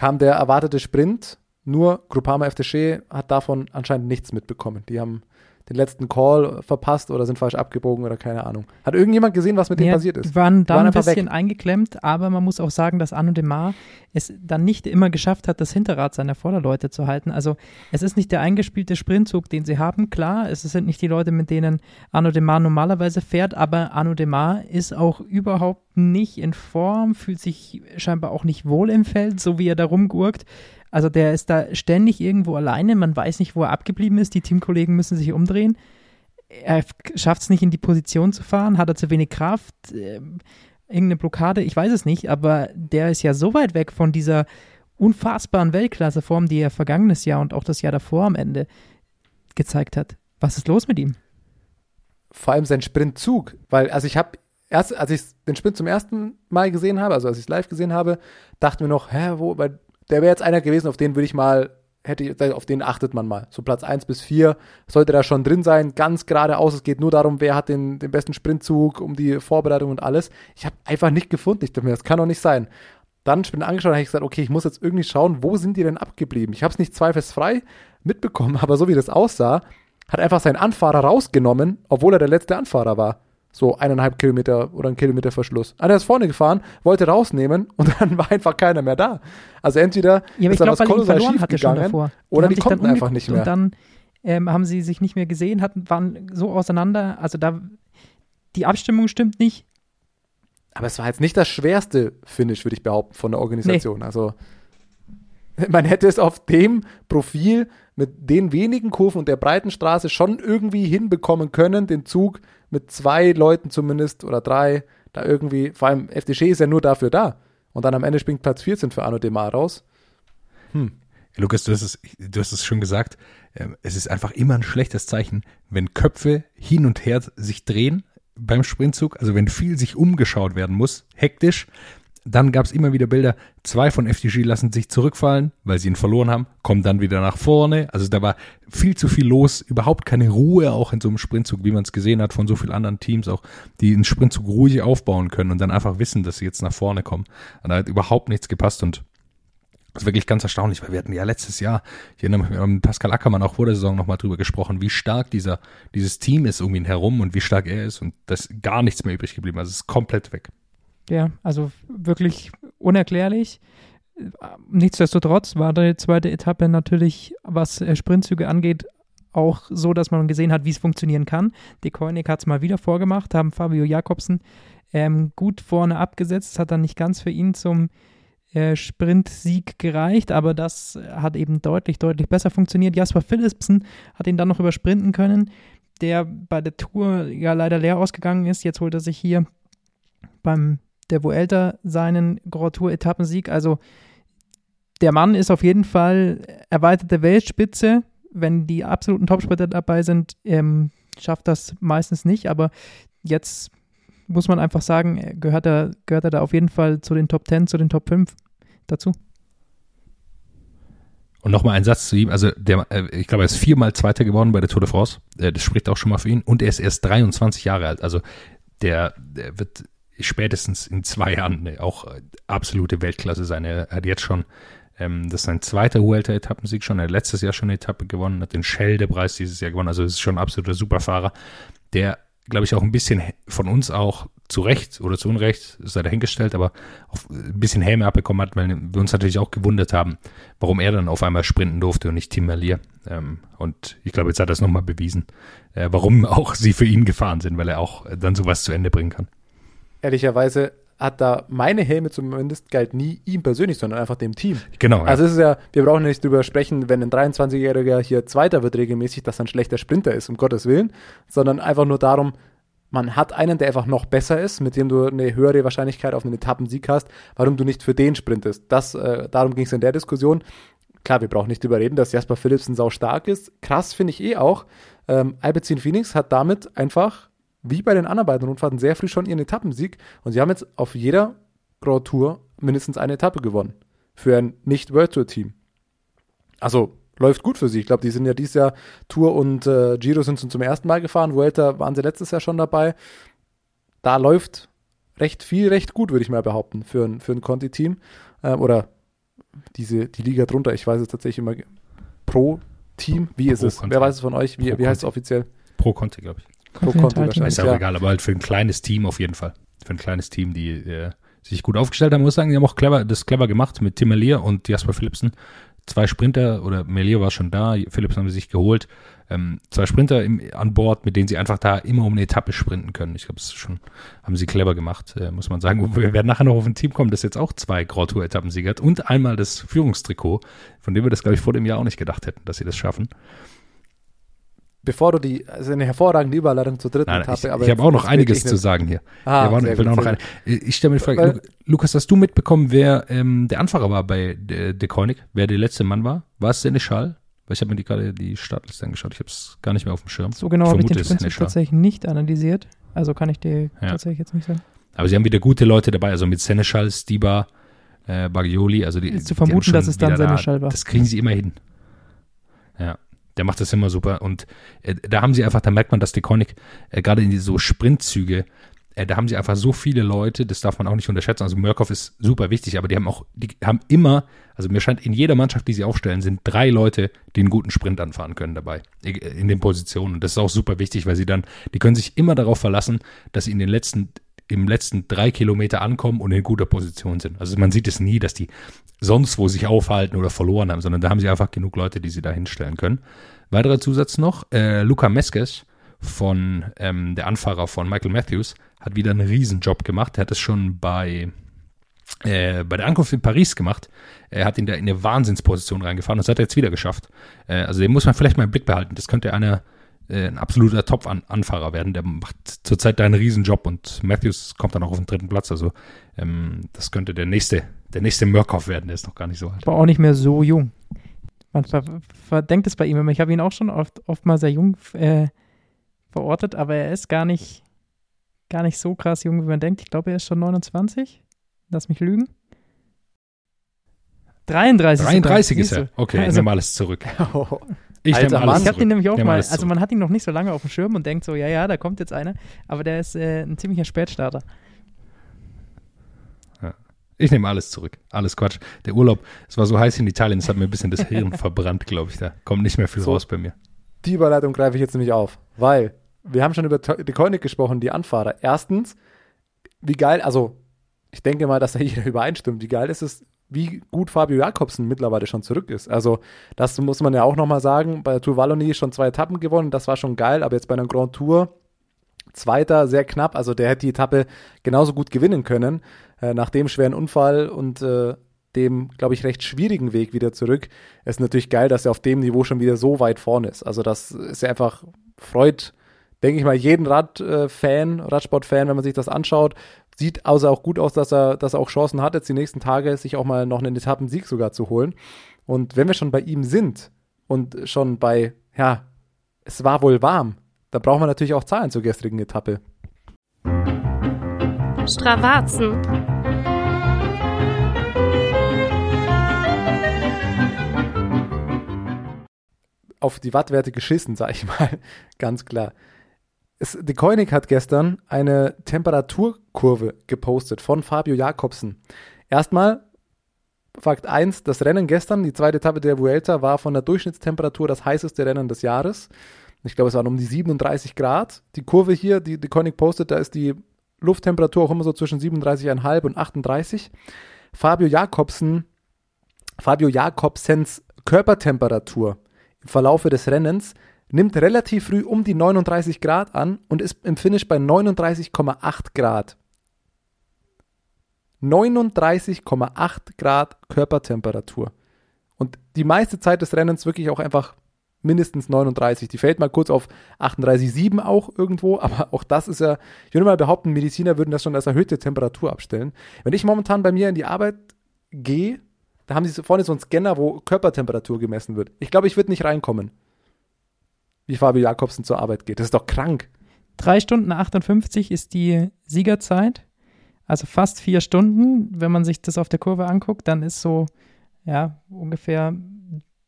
kam der erwartete Sprint, nur Groupama FDG hat davon anscheinend nichts mitbekommen. Die haben den letzten Call verpasst oder sind falsch abgebogen oder keine Ahnung. Hat irgendjemand gesehen, was mit denen Ja, passiert ist? Die waren da waren ein bisschen weg. eingeklemmt, aber man muss auch sagen, dass Arno Demar es dann nicht immer geschafft hat, das Hinterrad seiner Vorderleute zu halten. Also es ist nicht der eingespielte Sprintzug, den sie haben. Klar, es sind nicht die Leute, mit denen Arno Demar normalerweise fährt, aber Arno Demar ist auch überhaupt nicht in Form, fühlt sich scheinbar auch nicht wohl im Feld, so wie er da rumgurkt. Also der ist da ständig irgendwo alleine, man weiß nicht, wo er abgeblieben ist, die Teamkollegen müssen sich umdrehen. Er schafft es nicht in die Position zu fahren, hat er zu wenig Kraft, ähm, irgendeine Blockade, ich weiß es nicht, aber der ist ja so weit weg von dieser unfassbaren Weltklasseform, die er vergangenes Jahr und auch das Jahr davor am Ende gezeigt hat. Was ist los mit ihm? vor allem sein Sprintzug, weil also ich habe erst als ich den Sprint zum ersten Mal gesehen habe, also als ich es live gesehen habe, dachte mir noch, hä, wo, weil der wäre jetzt einer gewesen, auf den würde ich mal hätte ich, auf den achtet man mal. So Platz 1 bis 4 sollte da schon drin sein, ganz geradeaus. Es geht nur darum, wer hat den, den besten Sprintzug, um die Vorbereitung und alles. Ich habe einfach nicht gefunden. Ich dachte mir, das kann doch nicht sein. Dann bin ich angeschaut und habe gesagt, okay, ich muss jetzt irgendwie schauen, wo sind die denn abgeblieben? Ich habe es nicht zweifelsfrei mitbekommen, aber so wie das aussah, hat einfach seinen Anfahrer rausgenommen, obwohl er der letzte Anfahrer war. So eineinhalb Kilometer oder ein Kilometer Verschluss. Ah, der ist vorne gefahren, wollte rausnehmen und dann war einfach keiner mehr da. Also entweder Ja, aber ist da glaube, was weil er ihn kolossal schief gegangen oder die dann konnten einfach nicht mehr. Und dann ähm, haben sie sich nicht mehr gesehen, hatten, waren so auseinander. Also da, die Abstimmung stimmt nicht. Aber es war jetzt nicht das schwerste Finish, würde ich behaupten, von der Organisation. Also man hätte es auf dem Profil mit den wenigen Kurven und der breiten Straße schon irgendwie hinbekommen können, den Zug mit zwei Leuten zumindest oder drei da irgendwie, vor allem FDG ist ja nur dafür da. Und dann am Ende springt Platz 14 für Arno Demar raus. Hm. Lukas, du hast es, du hast es schon gesagt, ähm, es ist einfach immer ein schlechtes Zeichen, wenn Köpfe hin und her sich drehen beim Sprintzug, also wenn viel sich umgeschaut werden muss, hektisch, dann gab es immer wieder Bilder, zwei von FDG lassen sich zurückfallen, weil sie ihn verloren haben, kommen dann wieder nach vorne. Also da war viel zu viel los, überhaupt keine Ruhe auch in so einem Sprintzug, wie man es gesehen hat von so vielen anderen Teams auch, die einen Sprintzug ruhig aufbauen können und dann einfach wissen, dass sie jetzt nach vorne kommen. Und da hat überhaupt nichts gepasst und das ist wirklich ganz erstaunlich, weil wir hatten ja letztes Jahr, ich erinnere mich mit Pascal Ackermann auch vor der Saison nochmal drüber gesprochen, wie stark dieser, dieses Team ist um ihn herum und wie stark er ist und da ist gar nichts mehr übrig geblieben. Also es ist komplett weg. Ja, also wirklich unerklärlich. Nichtsdestotrotz war die zweite Etappe natürlich, was äh, Sprintzüge angeht, auch so, dass man gesehen hat, wie es funktionieren kann. De Koenig hat es mal wieder vorgemacht, haben Fabio Jakobsen ähm, gut vorne abgesetzt. Es hat dann nicht ganz für ihn zum äh, Sprintsieg gereicht, aber das hat eben deutlich, deutlich besser funktioniert. Jasper Philipsen hat ihn dann noch übersprinten können, der bei der Tour ja leider leer ausgegangen ist. Jetzt holt er sich hier beim der Vuelta seinen Grand Tour Etappensieg. Also der Mann ist auf jeden Fall erweiterte Weltspitze. Wenn die absoluten Topsprinter dabei sind, ähm, schafft das meistens nicht. Aber jetzt muss man einfach sagen, gehört er, gehört er da auf jeden Fall zu den Top 10, zu den Top 5 dazu. Und nochmal ein Satz zu ihm. Also, der, äh, ich glaube, er ist viermal Zweiter geworden bei der Tour de France. Äh, das spricht auch schon mal für ihn. Und er ist erst 23 Jahre alt. Also, der, der wird spätestens in zwei Jahren auch äh, absolute Weltklasse sein. Er hat jetzt schon, ähm, das ist sein zweiter Vuelta-Etappensieg schon. Er hat letztes Jahr schon eine Etappe gewonnen, hat den Schelde-Preis dieses Jahr gewonnen. Also ist schon ein absoluter Superfahrer, der, glaube ich, auch ein bisschen von uns auch zu Recht oder zu Unrecht, sei dahingestellt, aber auch ein bisschen Häme abbekommen hat, weil wir uns natürlich auch gewundert haben, warum er dann auf einmal sprinten durfte und nicht Tim Merlier. Ähm, und ich glaube, jetzt hat er es nochmal bewiesen, äh, warum auch sie für ihn gefahren sind, weil er auch dann sowas zu Ende bringen kann ehrlicherweise hat da meine Helme zumindest galt nie ihm persönlich, sondern einfach dem Team. Genau. Ja. Also es ist ja, wir brauchen nicht drüber sprechen, wenn ein 23-Jähriger hier Zweiter wird regelmäßig, dass er ein schlechter Sprinter ist, um Gottes Willen, sondern einfach nur darum, man hat einen, der einfach noch besser ist, mit dem du eine höhere Wahrscheinlichkeit auf einen Etappensieg hast, warum du nicht für den sprintest. Das, äh, darum ging es in der Diskussion. Klar, wir brauchen nicht drüber reden, dass Jasper Philipsen sau stark ist. Krass finde ich eh auch. Ähm, Alpecin Phoenix hat damit einfach wie bei den anderen beiden Rundfahrten sehr früh schon ihren Etappensieg und sie haben jetzt auf jeder Grand Tour mindestens eine Etappe gewonnen. Für ein nicht-World Tour-Team. Also läuft gut für sie. Ich glaube, die sind ja dieses Jahr Tour und äh, Giro sind zum ersten Mal gefahren. Vuelta waren sie letztes Jahr schon dabei. Da läuft recht viel, recht gut, würde ich mal behaupten, für ein, für ein Conti-Team. Äh, oder diese, die Liga drunter. Ich weiß es tatsächlich immer. Pro Team, wie ist Pro es? Conti. Wer weiß es von euch? Wie, wie heißt es offiziell? Pro Conti, glaube ich. Pro Conti wahrscheinlich. Ist ja auch egal, aber halt für ein kleines Team auf jeden Fall. Für ein kleines Team, die äh, sich gut aufgestellt haben, muss ich sagen, die haben auch clever, das clever gemacht mit Tim Melier und Jasper Philipsen. Zwei Sprinter, oder Melier war schon da, Philips haben sie sich geholt. Ähm, zwei Sprinter im, an Bord, mit denen sie einfach da immer um eine Etappe sprinten können. Ich glaube, das ist schon, haben sie clever gemacht, äh, muss man sagen. Wir werden nachher noch auf ein Team kommen, das jetzt auch zwei Grand Tour Etappensieger hat und einmal das Führungstrikot, von dem wir das, glaube ich, vor dem Jahr auch nicht gedacht hätten, dass sie das schaffen bevor du die, also eine hervorragende Überleitung zur dritten Nein, Etappe. Ich, aber ich habe auch noch einiges zu sagen hier. Ah, will auch noch ein, ich stelle mir die Frage, Weil, Lukas, hast du mitbekommen, wer ähm, der Anfahrer war bei De, De Koenig, wer der letzte Mann war? War es Seneschal? Weil ich habe mir die, gerade die Startliste angeschaut, ich habe es gar nicht mehr auf dem Schirm. So genau habe ich den Sprint tatsächlich nicht analysiert, also kann ich dir ja. tatsächlich jetzt nicht sagen. Aber sie haben wieder gute Leute dabei, also mit Seneschal, Stiba, äh, Bagioli, also die, ist zu vermuten, dass es dann Seneschal da, war. Das kriegen sie immer hin. Ja. Der macht das immer super. Und äh, da haben sie einfach, da merkt man, dass Deconic äh, gerade in so Sprintzüge, äh, da haben sie einfach so viele Leute, das darf man auch nicht unterschätzen. Also Murkoff ist super wichtig, aber die haben auch, die haben immer, also mir scheint, in jeder Mannschaft, die sie aufstellen, sind drei Leute, die einen guten Sprint anfahren können dabei. Äh, in den Positionen. Und das ist auch super wichtig, weil sie dann, die können sich immer darauf verlassen, dass sie in den letzten im letzten drei Kilometer ankommen und in guter Position sind. Also man sieht es nie, dass die sonst wo sich aufhalten oder verloren haben, sondern da haben sie einfach genug Leute, die sie da hinstellen können. Weiterer Zusatz noch, äh, Luca Meskes von ähm, der Anfahrer von Michael Matthews, hat wieder einen Riesenjob gemacht. Er hat es schon bei, äh, bei der Ankunft in Paris gemacht. Er hat ihn da in eine Wahnsinnsposition reingefahren und das hat er jetzt wieder geschafft. Äh, also den muss man vielleicht mal im Blick behalten. Das könnte einer äh, ein absoluter Top-Anfahrer werden. Der macht zurzeit da einen Riesenjob und Matthews kommt dann auch auf den dritten Platz. Also ähm, das könnte der nächste, der nächste Murkoff werden. Der ist noch gar nicht so alt. Aber auch nicht mehr so jung. Man ver verdenkt es bei ihm immer. Ich habe ihn auch schon oft, oft mal sehr jung äh, verortet, aber er ist gar nicht, gar nicht so krass jung, wie man denkt. Ich glaube, er ist schon 29. Lass mich lügen. 33. 33 ist er. Okay, Also- ich nehme alles zurück. Ich Alter nehme Mann. alles Ich habe zurück. den nämlich auch mal, also man hat ihn noch nicht so lange auf dem Schirm und denkt so, ja, ja, da kommt jetzt einer, aber der ist äh, ein ziemlicher Spätstarter. Ich nehme alles zurück. Alles Quatsch. Der Urlaub, es war so heiß in Italien, es hat mir ein bisschen das Hirn verbrannt, glaube ich. Da kommt nicht mehr viel So. raus bei mir. Die Überleitung greife ich jetzt nämlich auf, weil wir haben schon über De Koenig gesprochen, die Anfahrer. Erstens, wie geil, also ich denke mal, dass da jeder übereinstimmt, wie geil ist es, wie gut Fabio Jakobsen mittlerweile schon zurück ist. Also das muss man ja auch nochmal sagen, bei der Tour Wallonie schon zwei Etappen gewonnen, das war schon geil, aber jetzt bei einer Grand Tour Zweiter, sehr knapp, also der hätte die Etappe genauso gut gewinnen können, äh, nach dem schweren Unfall und äh, dem, glaube ich, recht schwierigen Weg wieder zurück. Es ist natürlich geil, dass er auf dem Niveau schon wieder so weit vorne ist. Also das ist ja einfach, freut, denke ich mal, jeden Radfan, Radsport-Fan, wenn man sich das anschaut. Sieht außer auch gut aus, dass er, dass er auch Chancen hat, jetzt die nächsten Tage sich auch mal noch einen Etappensieg sogar zu holen. Und wenn wir schon bei ihm sind und schon bei, ja, es war wohl warm, da brauchen wir natürlich auch Zahlen zur gestrigen Etappe. Stravazen. auf die Wattwerte geschissen, sag ich mal, ganz klar. Es, De Koenig hat gestern eine Temperaturkurve gepostet von Fabio Jakobsen. Erstmal, Fakt 1, das Rennen gestern, die zweite Etappe der Vuelta, war von der Durchschnittstemperatur das heißeste Rennen des Jahres. Ich glaube, es waren um die 37 Grad. Die Kurve hier, die De Koenig postet, da ist die Lufttemperatur auch immer so zwischen 37,5 und 38. Fabio Jakobsen, Fabio Jakobsens Körpertemperatur im Verlaufe des Rennens nimmt relativ früh um die 39 Grad an und ist im Finish bei 39,8 Grad. 39,8 Grad Körpertemperatur. Und die meiste Zeit des Rennens wirklich auch einfach mindestens 39. Die fällt mal kurz auf 38,7 auch irgendwo, aber auch das ist ja, ich würde mal behaupten, Mediziner würden das schon als erhöhte Temperatur abstellen. Wenn ich momentan bei mir in die Arbeit gehe, da haben sie vorne so einen Scanner, wo Körpertemperatur gemessen wird. Ich glaube, ich würde nicht reinkommen, wie Fabio Jakobsen zur Arbeit geht. Das ist doch krank. 3 Stunden 58 ist die Siegerzeit. Also fast vier Stunden. Wenn man sich das auf der Kurve anguckt, dann ist so, ja, ungefähr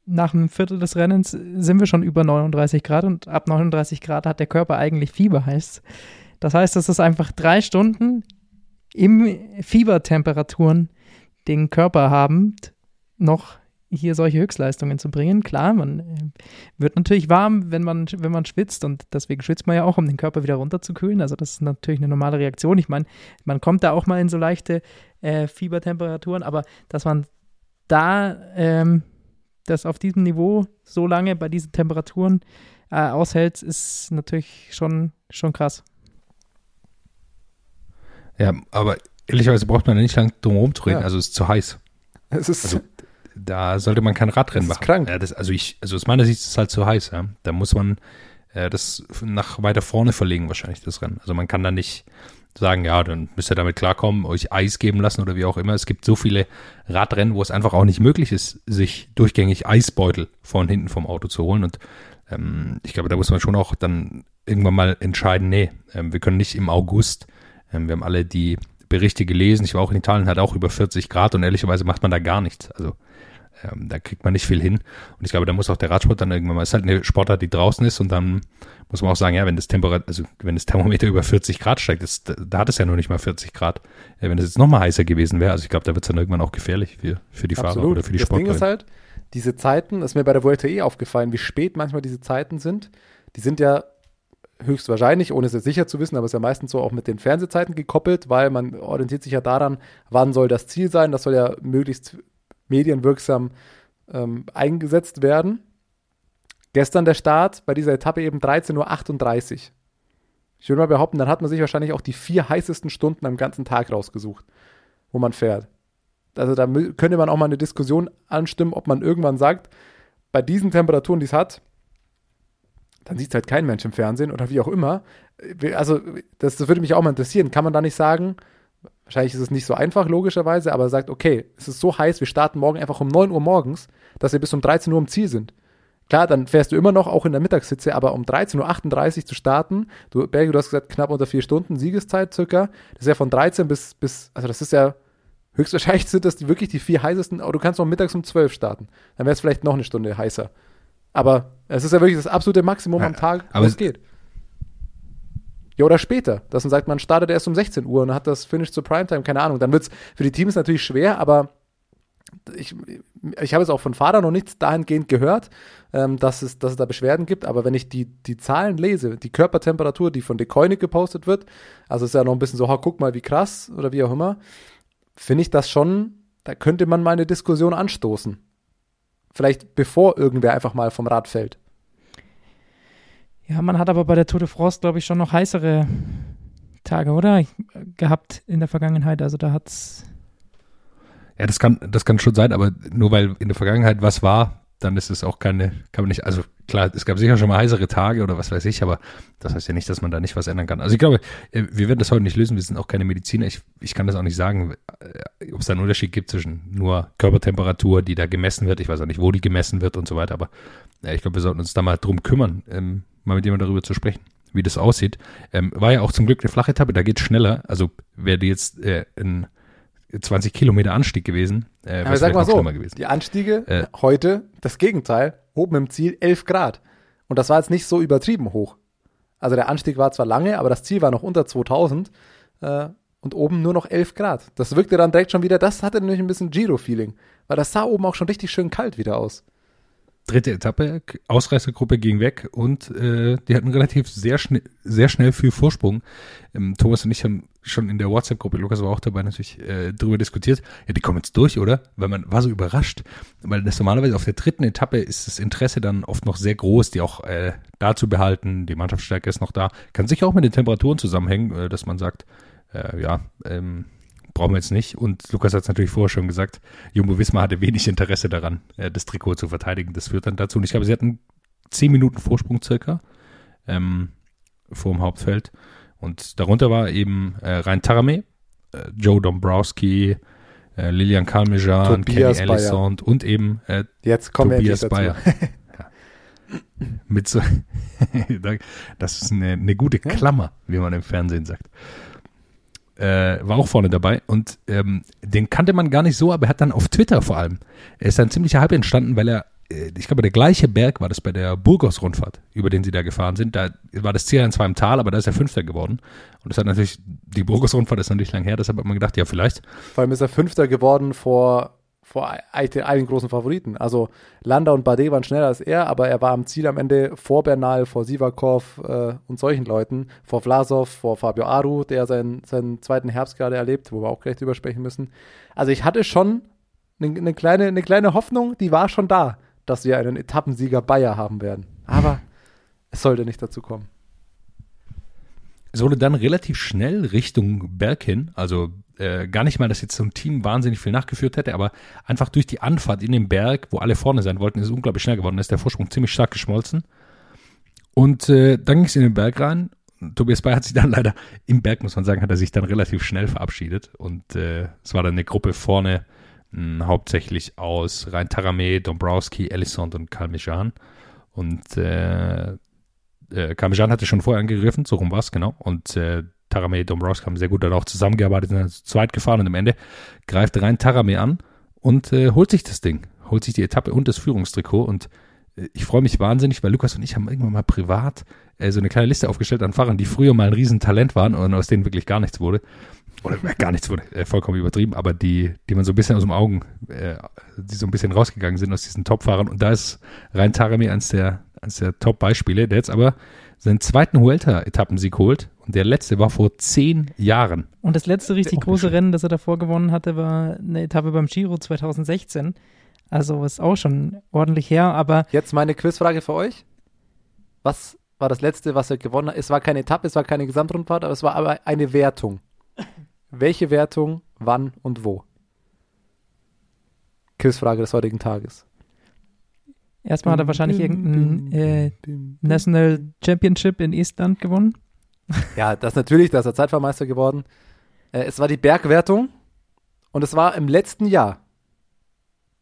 nach einem Viertel des Rennens sind wir schon über 39 Grad und ab 39 Grad hat der Körper eigentlich Fieber, heißt Das heißt, es ist einfach drei Stunden im Fiebertemperaturen den Körper habend noch hier solche Höchstleistungen zu bringen. Klar, man äh, wird natürlich warm, wenn man, wenn man schwitzt und deswegen schwitzt man ja auch, um den Körper wieder runterzukühlen. Also das ist natürlich eine normale Reaktion. Ich meine, man kommt da auch mal in so leichte äh, Fiebertemperaturen, aber dass man da ähm, das auf diesem Niveau so lange bei diesen Temperaturen äh, aushält, ist natürlich schon, schon krass. Ja, aber ehrlicherweise braucht man da nicht lange drum herum zu reden. Ja. Also es ist zu heiß. Es ist, Also, Da sollte man kein Radrennen Das ist machen. krank. Ja, das, also ich, also aus meiner Sicht ist es halt zu heiß. Ja. Da muss man äh, das nach weiter vorne verlegen wahrscheinlich das Rennen. Also man kann da nicht sagen, ja, dann müsst ihr damit klarkommen, euch Eis geben lassen oder wie auch immer. Es gibt so viele Radrennen, wo es einfach auch nicht möglich ist, sich durchgängig Eisbeutel vor und hinten vom Auto zu holen. Und ähm, ich glaube, da muss man schon auch dann irgendwann mal entscheiden, nee, ähm, wir können nicht im August, ähm, wir haben alle die Berichte gelesen, ich war auch in Italien, hat auch über 40 Grad und ehrlicherweise macht man da gar nichts. Also ähm, da kriegt man nicht viel hin. Und ich glaube, da muss auch der Radsport dann irgendwann mal, es ist halt eine Sportart, die draußen ist und dann muss man auch sagen, ja, wenn das Temperat, also wenn das Thermometer über 40 Grad steigt, das, da, hat es ja noch nicht mal 40 Grad. Ja, wenn es jetzt noch mal heißer gewesen wäre, also ich glaube, da wird es dann irgendwann auch gefährlich für, für die Fahrer Absolut. oder für die das Ding Sportler. ist halt, diese Zeiten, ist mir bei der Vuelta eh aufgefallen, wie spät manchmal diese Zeiten sind. Die sind ja höchstwahrscheinlich, ohne es jetzt sicher zu wissen, aber es ist ja meistens so auch mit den Fernsehzeiten gekoppelt, weil man orientiert sich ja daran, wann soll das Ziel sein. Das soll ja möglichst medienwirksam ähm, eingesetzt werden. Gestern der Start bei dieser Etappe eben 13.38 Uhr. Ich würde mal behaupten, dann hat man sich wahrscheinlich auch die vier heißesten Stunden am ganzen Tag rausgesucht, wo man fährt. Also da könnte man auch mal eine Diskussion anstimmen, ob man irgendwann sagt, bei diesen Temperaturen, die es hat, dann sieht es halt kein Mensch im Fernsehen oder wie auch immer. Also das, das würde mich auch mal interessieren. Kann man da nicht sagen, wahrscheinlich ist es nicht so einfach, logischerweise, aber sagt, okay, es ist so heiß, wir starten morgen einfach um 9 Uhr morgens, dass wir bis um 13 Uhr im Ziel sind. Klar, dann fährst du immer noch auch in der Mittagssitze, aber um 13.38 Uhr zu starten, du, Berge, du hast gesagt, knapp unter vier Stunden Siegeszeit circa, das ist ja von 13 bis, bis, also das ist ja, höchstwahrscheinlich sind das die, wirklich die vier heißesten, aber du kannst noch mittags um 12 starten. Dann wäre es vielleicht noch eine Stunde heißer. Aber es ist ja wirklich das absolute Maximum am Tag, wo es geht. Ja, oder später. Dass man sagt, man startet erst um 16 Uhr und hat das Finish zur Primetime, keine Ahnung. Dann wird es für die Teams natürlich schwer, aber ich, ich habe jetzt auch von Fahrern noch nichts dahingehend gehört, ähm, dass, es, dass es da Beschwerden gibt, aber wenn ich die, die Zahlen lese, die Körpertemperatur, die von Decoinic gepostet wird, also ist ja noch ein bisschen so, ha, guck mal, wie krass oder wie auch immer, finde ich das schon, da könnte man mal eine Diskussion anstoßen. Vielleicht bevor irgendwer einfach mal vom Rad fällt. Ja, man hat aber bei der Tour de France, glaube ich, schon noch heißere Tage, oder? Gehabt in der Vergangenheit. Also da hat es ja, das kann, das kann schon sein, aber nur weil in der Vergangenheit was war, dann ist es auch keine, kann man nicht, also klar, es gab sicher schon mal heißere Tage oder was weiß ich, aber das heißt ja nicht, dass man da nicht was ändern kann. Also ich glaube, äh, wir werden das heute nicht lösen, wir sind auch keine Mediziner, ich, ich kann das auch nicht sagen, äh, ob es da einen Unterschied gibt zwischen nur Körpertemperatur, die da gemessen wird, ich weiß auch nicht, wo die gemessen wird und so weiter, aber ja, ich glaube, wir sollten uns da mal drum kümmern, ähm, mal mit jemandem darüber zu sprechen, wie das aussieht. Ähm, war ja auch zum Glück eine flache Etappe, da geht es schneller, also wer die jetzt äh, ein 20 Kilometer Anstieg gewesen. Äh, Aber sag mal so, die Anstiege äh, heute, das Gegenteil, oben im Ziel 11 Grad. Und das war jetzt nicht so übertrieben hoch. Also der Anstieg war zwar lange, aber das Ziel war noch unter 2000 äh, und oben nur noch 11 Grad. Das wirkte dann direkt schon wieder, das hatte nämlich ein bisschen Giro-Feeling, weil das sah oben auch schon richtig schön kalt wieder aus dritte Etappe, Ausreißergruppe ging weg und äh, die hatten relativ sehr schnell, sehr schnell viel Vorsprung. Ähm, Thomas und ich haben schon in der WhatsApp-Gruppe, Lukas war auch dabei natürlich, äh, darüber diskutiert. Ja, die kommen jetzt durch, oder? Weil man war so überrascht, weil das normalerweise auf der dritten Etappe ist das Interesse dann oft noch sehr groß, die auch äh, da zu behalten. Die Mannschaftsstärke ist noch da. Kann sicher auch mit den Temperaturen zusammenhängen, äh, dass man sagt, äh, ja, ähm, brauchen wir jetzt nicht. Und Lukas hat es natürlich vorher schon gesagt, Jumbo Wismar hatte wenig Interesse daran, äh, das Trikot zu verteidigen. Das führt dann dazu. Und ich glaube, sie hatten zehn Minuten Vorsprung circa ähm, vor dem Hauptfeld. Und darunter war eben äh, Rein Tarame, äh, Joe Dombrowski, äh, Lilian Kalmejan, Kenny Ellison und eben äh, Jetzt kommen Tobias Bayer. Mit so, das ist eine, eine gute Klammer, wie man im Fernsehen sagt äh, war auch vorne dabei und ähm, den kannte man gar nicht so, aber er hat dann auf Twitter vor allem, er ist ein ziemlicher Hype entstanden, weil er, äh, ich glaube, der gleiche Berg war das bei der Burgos-Rundfahrt, über den sie da gefahren sind. Da war das Ziel zwar im Tal, aber da ist er Fünfter geworden. Und das hat natürlich, die Burgos-Rundfahrt ist natürlich lang her, deshalb hat man gedacht, ja, vielleicht. Vor allem ist er Fünfter geworden vor vor allen großen Favoriten. Also Landa und Bardet waren schneller als er, aber er war am Ziel am Ende vor Bernal, vor Sivakov äh, und solchen Leuten, vor Vlasov, vor Fabio Aru, der seinen, seinen zweiten Herbst gerade erlebt, wo wir auch gleich drüber sprechen müssen. Also ich hatte schon eine, eine, kleine, eine kleine Hoffnung, die war schon da, dass wir einen Etappensieger Bayer haben werden. Aber es sollte nicht dazu kommen. Es wurde dann relativ schnell Richtung Berg hin, also äh, gar nicht mal, dass jetzt so ein Team wahnsinnig viel nachgeführt hätte, aber einfach durch die Anfahrt in den Berg, wo alle vorne sein wollten, ist es unglaublich schnell geworden. Da ist der Vorsprung ziemlich stark geschmolzen. Und äh, dann ging es in den Berg rein. Tobias Bayer hat sich dann leider im Berg, muss man sagen, hat er sich dann relativ schnell verabschiedet. Und äh, es war dann eine Gruppe vorne, mh, hauptsächlich aus Rhein Tarame, Dombrowski, Ellison und Kalmijan. Und äh, äh, Kalmijan hatte schon vorher angegriffen, so rum war es, genau. Und äh, Tarame, Dombrowski haben sehr gut dann auch zusammengearbeitet, sind zu zweit gefahren und am Ende greift rein Tarame an und äh, holt sich das Ding, holt sich die Etappe und das Führungstrikot und äh, ich freue mich wahnsinnig, weil Lukas und ich haben irgendwann mal privat äh, so eine kleine Liste aufgestellt an Fahrern, die früher mal ein Riesentalent waren und aus denen wirklich gar nichts wurde. Oder äh, gar nichts wurde, äh, vollkommen übertrieben, aber die, die man so ein bisschen aus dem Augen, die so ein bisschen rausgegangen sind aus diesen Top-Fahrern. Und da ist rein Tarami eines der, eines der Top-Beispiele, der jetzt aber seinen zweiten Huelta-Etappensieg holt. Und der letzte war vor zehn Jahren. Und das letzte richtig große Rennen, das er davor gewonnen hatte, war eine Etappe beim Giro 2016. Also ist auch schon ordentlich her, aber Jetzt meine Quizfrage für euch. Was war das letzte, was er gewonnen hat? Es war keine Etappe, es war keine Gesamtrundfahrt, aber es war aber eine Wertung. Welche Wertung, wann und wo? Quizfrage des heutigen Tages. Erstmal hat er wahrscheinlich irgendein äh, National Championship in Estland gewonnen. Ja, das natürlich, da ist er Zeitfahrmeister geworden. Äh, es war die Bergwertung und es war im letzten Jahr.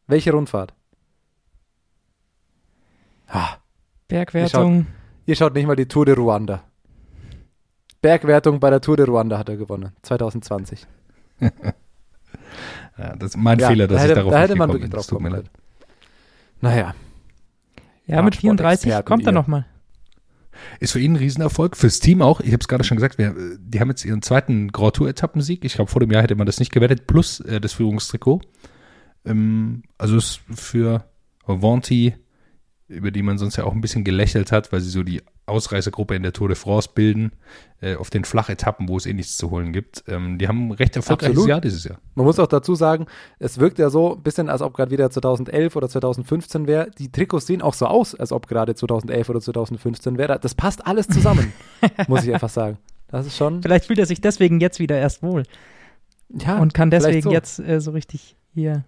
Welche Rundfahrt? Ah, Bergwertung. ihr schaut nicht mal die Tour de Ruanda. Bergwertung bei der Tour de Ruanda hat er gewonnen, 2020. Ja, das ist mein Ja, Fehler, dass da ich hätte, darauf da nicht hätte man gekommen wirklich bin. drauf tut kommen mir leid. Naja, Ja, mit 34 Radsportexperten kommt er nochmal. Ist für ihn ein Riesenerfolg. Fürs Team auch. Ich habe es gerade schon gesagt, wir, die haben jetzt ihren zweiten Grand Tour Etappensieg. Ich glaube, vor dem Jahr hätte man das nicht gewettet, plus äh, das Führungstrikot. Ähm, also ist für Avanti, über die man sonst ja auch ein bisschen gelächelt hat, weil sie so die Ausreißergruppe in der Tour de France bilden, äh, auf den Flachetappen, wo es eh nichts zu holen gibt. Ähm, die haben ein recht erfolgreiches Absolut. Jahr dieses Jahr. man muss auch dazu sagen, es wirkt ja so ein bisschen, als ob gerade wieder 2011 oder 2015 wäre. Die Trikots sehen auch so aus, als ob gerade 2011 oder 2015 wäre. Das passt alles zusammen, muss ich einfach sagen. Das ist schon, Vielleicht fühlt er sich deswegen jetzt wieder erst wohl ja, und kann deswegen so. jetzt äh, so richtig hier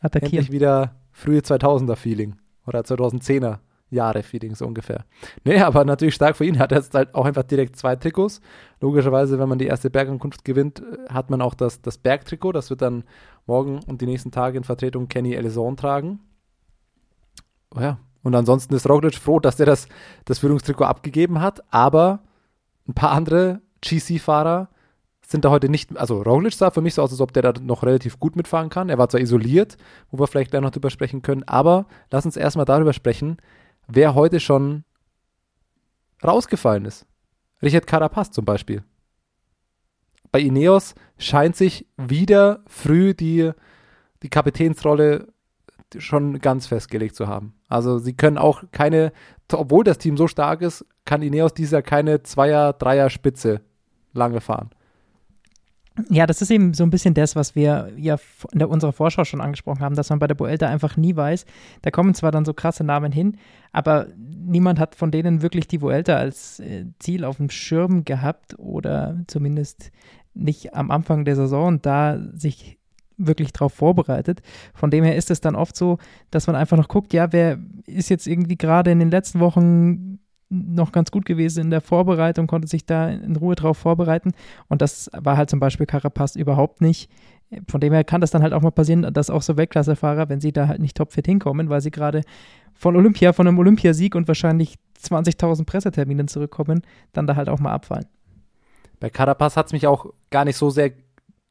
attackieren. endlich wieder frühe 2000er Feeling oder 2010er Jahre Feeling so ungefähr. Nee, aber natürlich stark für ihn. Hat er jetzt halt auch einfach direkt zwei Trikots. Logischerweise, wenn man die erste Bergankunft gewinnt, äh, hat man auch das, das Bergtrikot. Das wird dann morgen und die nächsten Tage in Vertretung Kenny Elison tragen. Oh ja. Und ansonsten ist Roglic froh, dass er das, das Führungstrikot abgegeben hat, aber ein paar andere GC-Fahrer sind da heute nicht, also Roglic sah für mich so aus, als ob der da noch relativ gut mitfahren kann. Er war zwar isoliert, wo wir vielleicht gleich noch drüber sprechen können, aber lass uns erstmal darüber sprechen, wer heute schon rausgefallen ist. Richard Carapaz zum Beispiel. Bei Ineos scheint sich wieder früh die, die Kapitänsrolle schon ganz festgelegt zu haben. Also sie können auch keine, obwohl das Team so stark ist, kann Ineos dieses Jahr keine Zweier-, Dreier-Spitze lange fahren. Ja, das ist eben so ein bisschen das, was wir ja in der, unserer Vorschau schon angesprochen haben, dass man bei der Vuelta einfach nie weiß. Da kommen zwar dann so krasse Namen hin, aber niemand hat von denen wirklich die Vuelta als äh, Ziel auf dem Schirm gehabt oder zumindest nicht am Anfang der Saison und da sich wirklich drauf vorbereitet. Von dem her ist es dann oft so, dass man einfach noch guckt, ja, wer ist jetzt irgendwie gerade in den letzten Wochen noch ganz gut gewesen in der Vorbereitung, konnte sich da in Ruhe drauf vorbereiten. Und das war halt zum Beispiel Carapaz überhaupt nicht. Von dem her kann das dann halt auch mal passieren, dass auch so Weltklassefahrer, wenn sie da halt nicht topfit hinkommen, weil sie gerade von Olympia, von einem Olympiasieg und wahrscheinlich 20.000 Presseterminen zurückkommen, dann da halt auch mal abfallen. Bei Carapaz hat es mich auch gar nicht so sehr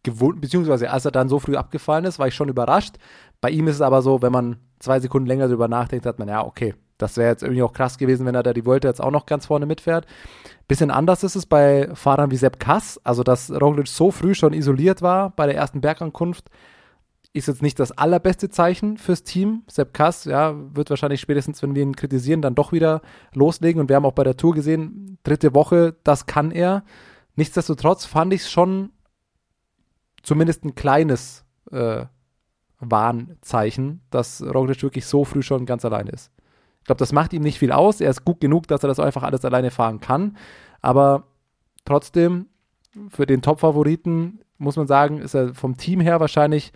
gewundert, beziehungsweise als er dann so früh abgefallen ist, war ich schon überrascht. Bei ihm ist es aber so, wenn man zwei Sekunden länger darüber nachdenkt, hat man, ja, okay, das wäre jetzt irgendwie auch krass gewesen, wenn er da die Vuelta jetzt auch noch ganz vorne mitfährt. Bisschen anders ist es bei Fahrern wie Sepp Kass, also dass Roglic so früh schon isoliert war bei der ersten Bergankunft, ist jetzt nicht das allerbeste Zeichen fürs Team. Sepp Kass, ja, wird wahrscheinlich spätestens, wenn wir ihn kritisieren, dann doch wieder loslegen. Und wir haben auch bei der Tour gesehen, dritte Woche, das kann er. Nichtsdestotrotz fand ich es schon zumindest ein kleines äh, Warnzeichen, dass Roglic wirklich so früh schon ganz alleine ist. Ich glaube, das macht ihm nicht viel aus. Er ist gut genug, dass er das einfach alles alleine fahren kann. Aber trotzdem, für den Top-Favoriten muss man sagen, ist er vom Team her wahrscheinlich,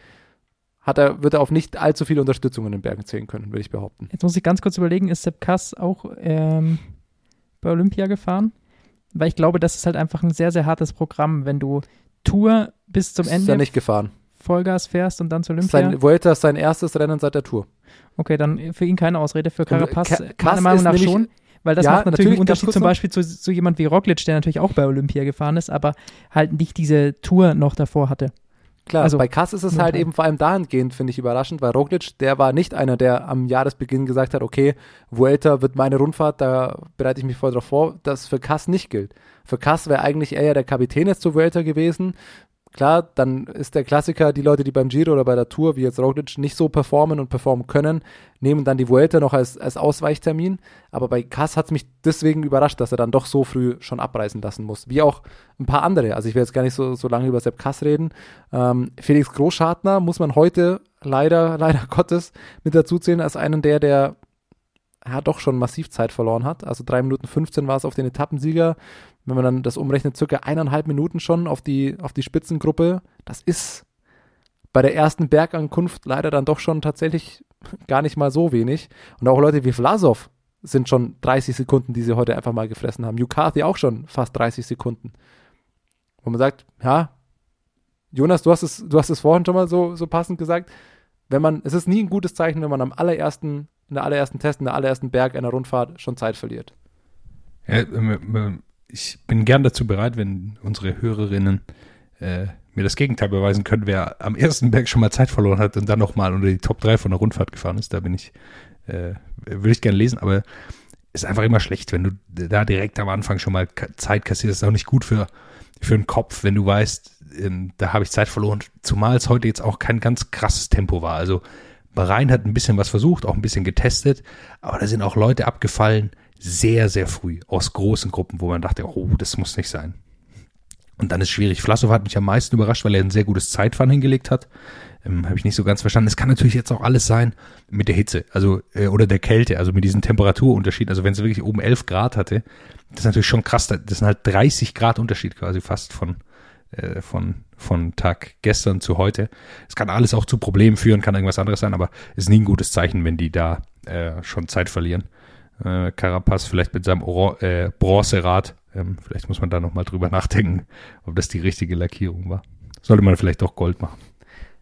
hat er, wird er auf nicht allzu viele Unterstützung in den Bergen zählen können, würde ich behaupten. Jetzt muss ich ganz kurz überlegen, ist Sepp Kass auch ähm, bei Olympia gefahren? Weil ich glaube, das ist halt einfach ein sehr, sehr hartes Programm, wenn du Tour bis zum ist Ende er nicht gefahren. Vollgas fährst und dann zur Olympia. Sein Vuelta ist sein erstes Rennen seit der Tour. Okay, dann für ihn keine Ausrede, für Carapaz Ka- meiner Kass Meinung ist nach schon. Weil das Ja, macht natürlich einen Unterschied zum. Beispiel zu, zu jemand wie Roglic, der natürlich auch bei Olympia gefahren ist, aber halt nicht diese Tour noch davor hatte. Klar, Also, bei Kass ist es halt eben vor allem dahingehend, finde ich überraschend, weil Roglic, der war nicht einer, der am Jahresbeginn gesagt hat, okay, Vuelta wird meine Rundfahrt, da bereite ich mich voll drauf vor, das für Kass nicht gilt. Für Kass wäre eigentlich eher der Kapitän jetzt zur Vuelta gewesen. Klar, dann ist der Klassiker, die Leute, die beim Giro oder bei der Tour, wie jetzt Roglic, nicht so performen und performen können, nehmen dann die Vuelta noch als, als Ausweichtermin. Aber bei Kass hat es mich deswegen überrascht, dass er dann doch so früh schon abreißen lassen muss. Wie auch ein paar andere. Also ich will jetzt gar nicht so, so lange über Sepp Kass reden. Ähm, Felix Großschartner muss man heute leider, leider Gottes mit dazu zählen als einen der, der ja, doch schon massiv Zeit verloren hat. Also 3 Minuten 15 war es auf den Etappensieger. Wenn man dann das umrechnet, circa eineinhalb Minuten schon auf die, auf die Spitzengruppe. Das ist bei der ersten Bergankunft leider dann doch schon tatsächlich gar nicht mal so wenig. Und auch Leute wie Vlasov sind schon 30 Sekunden, die sie heute einfach mal gefressen haben. Yukathi auch schon fast 30 Sekunden. Wo man sagt, ja, Jonas, du hast es, du hast es vorhin schon mal so, so passend gesagt. Wenn man, es ist nie ein gutes Zeichen, wenn man am allerersten, in der allerersten Test, in der allerersten Berg einer Rundfahrt schon Zeit verliert. Ja, ich bin gern dazu bereit, wenn unsere Hörerinnen äh, mir das Gegenteil beweisen können, wer am ersten Berg schon mal Zeit verloren hat und dann nochmal unter die Top 3 von der Rundfahrt gefahren ist. Da bin ich, äh, würde ich gerne lesen, aber ist einfach immer schlecht, wenn du da direkt am Anfang schon mal Zeit kassierst. Ist auch nicht gut für, für den Kopf, wenn du weißt, ähm, da habe ich Zeit verloren, zumal es heute jetzt auch kein ganz krasses Tempo war. Also Bahrain hat ein bisschen was versucht, auch ein bisschen getestet, aber da sind auch Leute abgefallen, sehr, sehr früh, aus großen Gruppen, wo man dachte, oh, das muss nicht sein. Und dann ist schwierig. Flassow hat mich am meisten überrascht, weil er ein sehr gutes Zeitfahren hingelegt hat. Ähm, Habe ich nicht so ganz verstanden. Es kann natürlich jetzt auch alles sein mit der Hitze, also äh, oder der Kälte, also mit diesem Temperaturunterschied. Also wenn es wirklich oben 11 Grad hatte, das ist natürlich schon krass. Das sind halt 30 Grad Unterschied quasi fast von äh, von, von Tag gestern zu heute. Es kann alles auch zu Problemen führen, kann irgendwas anderes sein, aber es ist nie ein gutes Zeichen, wenn die da äh, schon Zeit verlieren. Äh, Carapaz vielleicht mit seinem Oro äh, Bronzerad, ähm, vielleicht muss man da nochmal drüber nachdenken, ob das die richtige Lackierung war. Sollte man vielleicht doch Gold machen.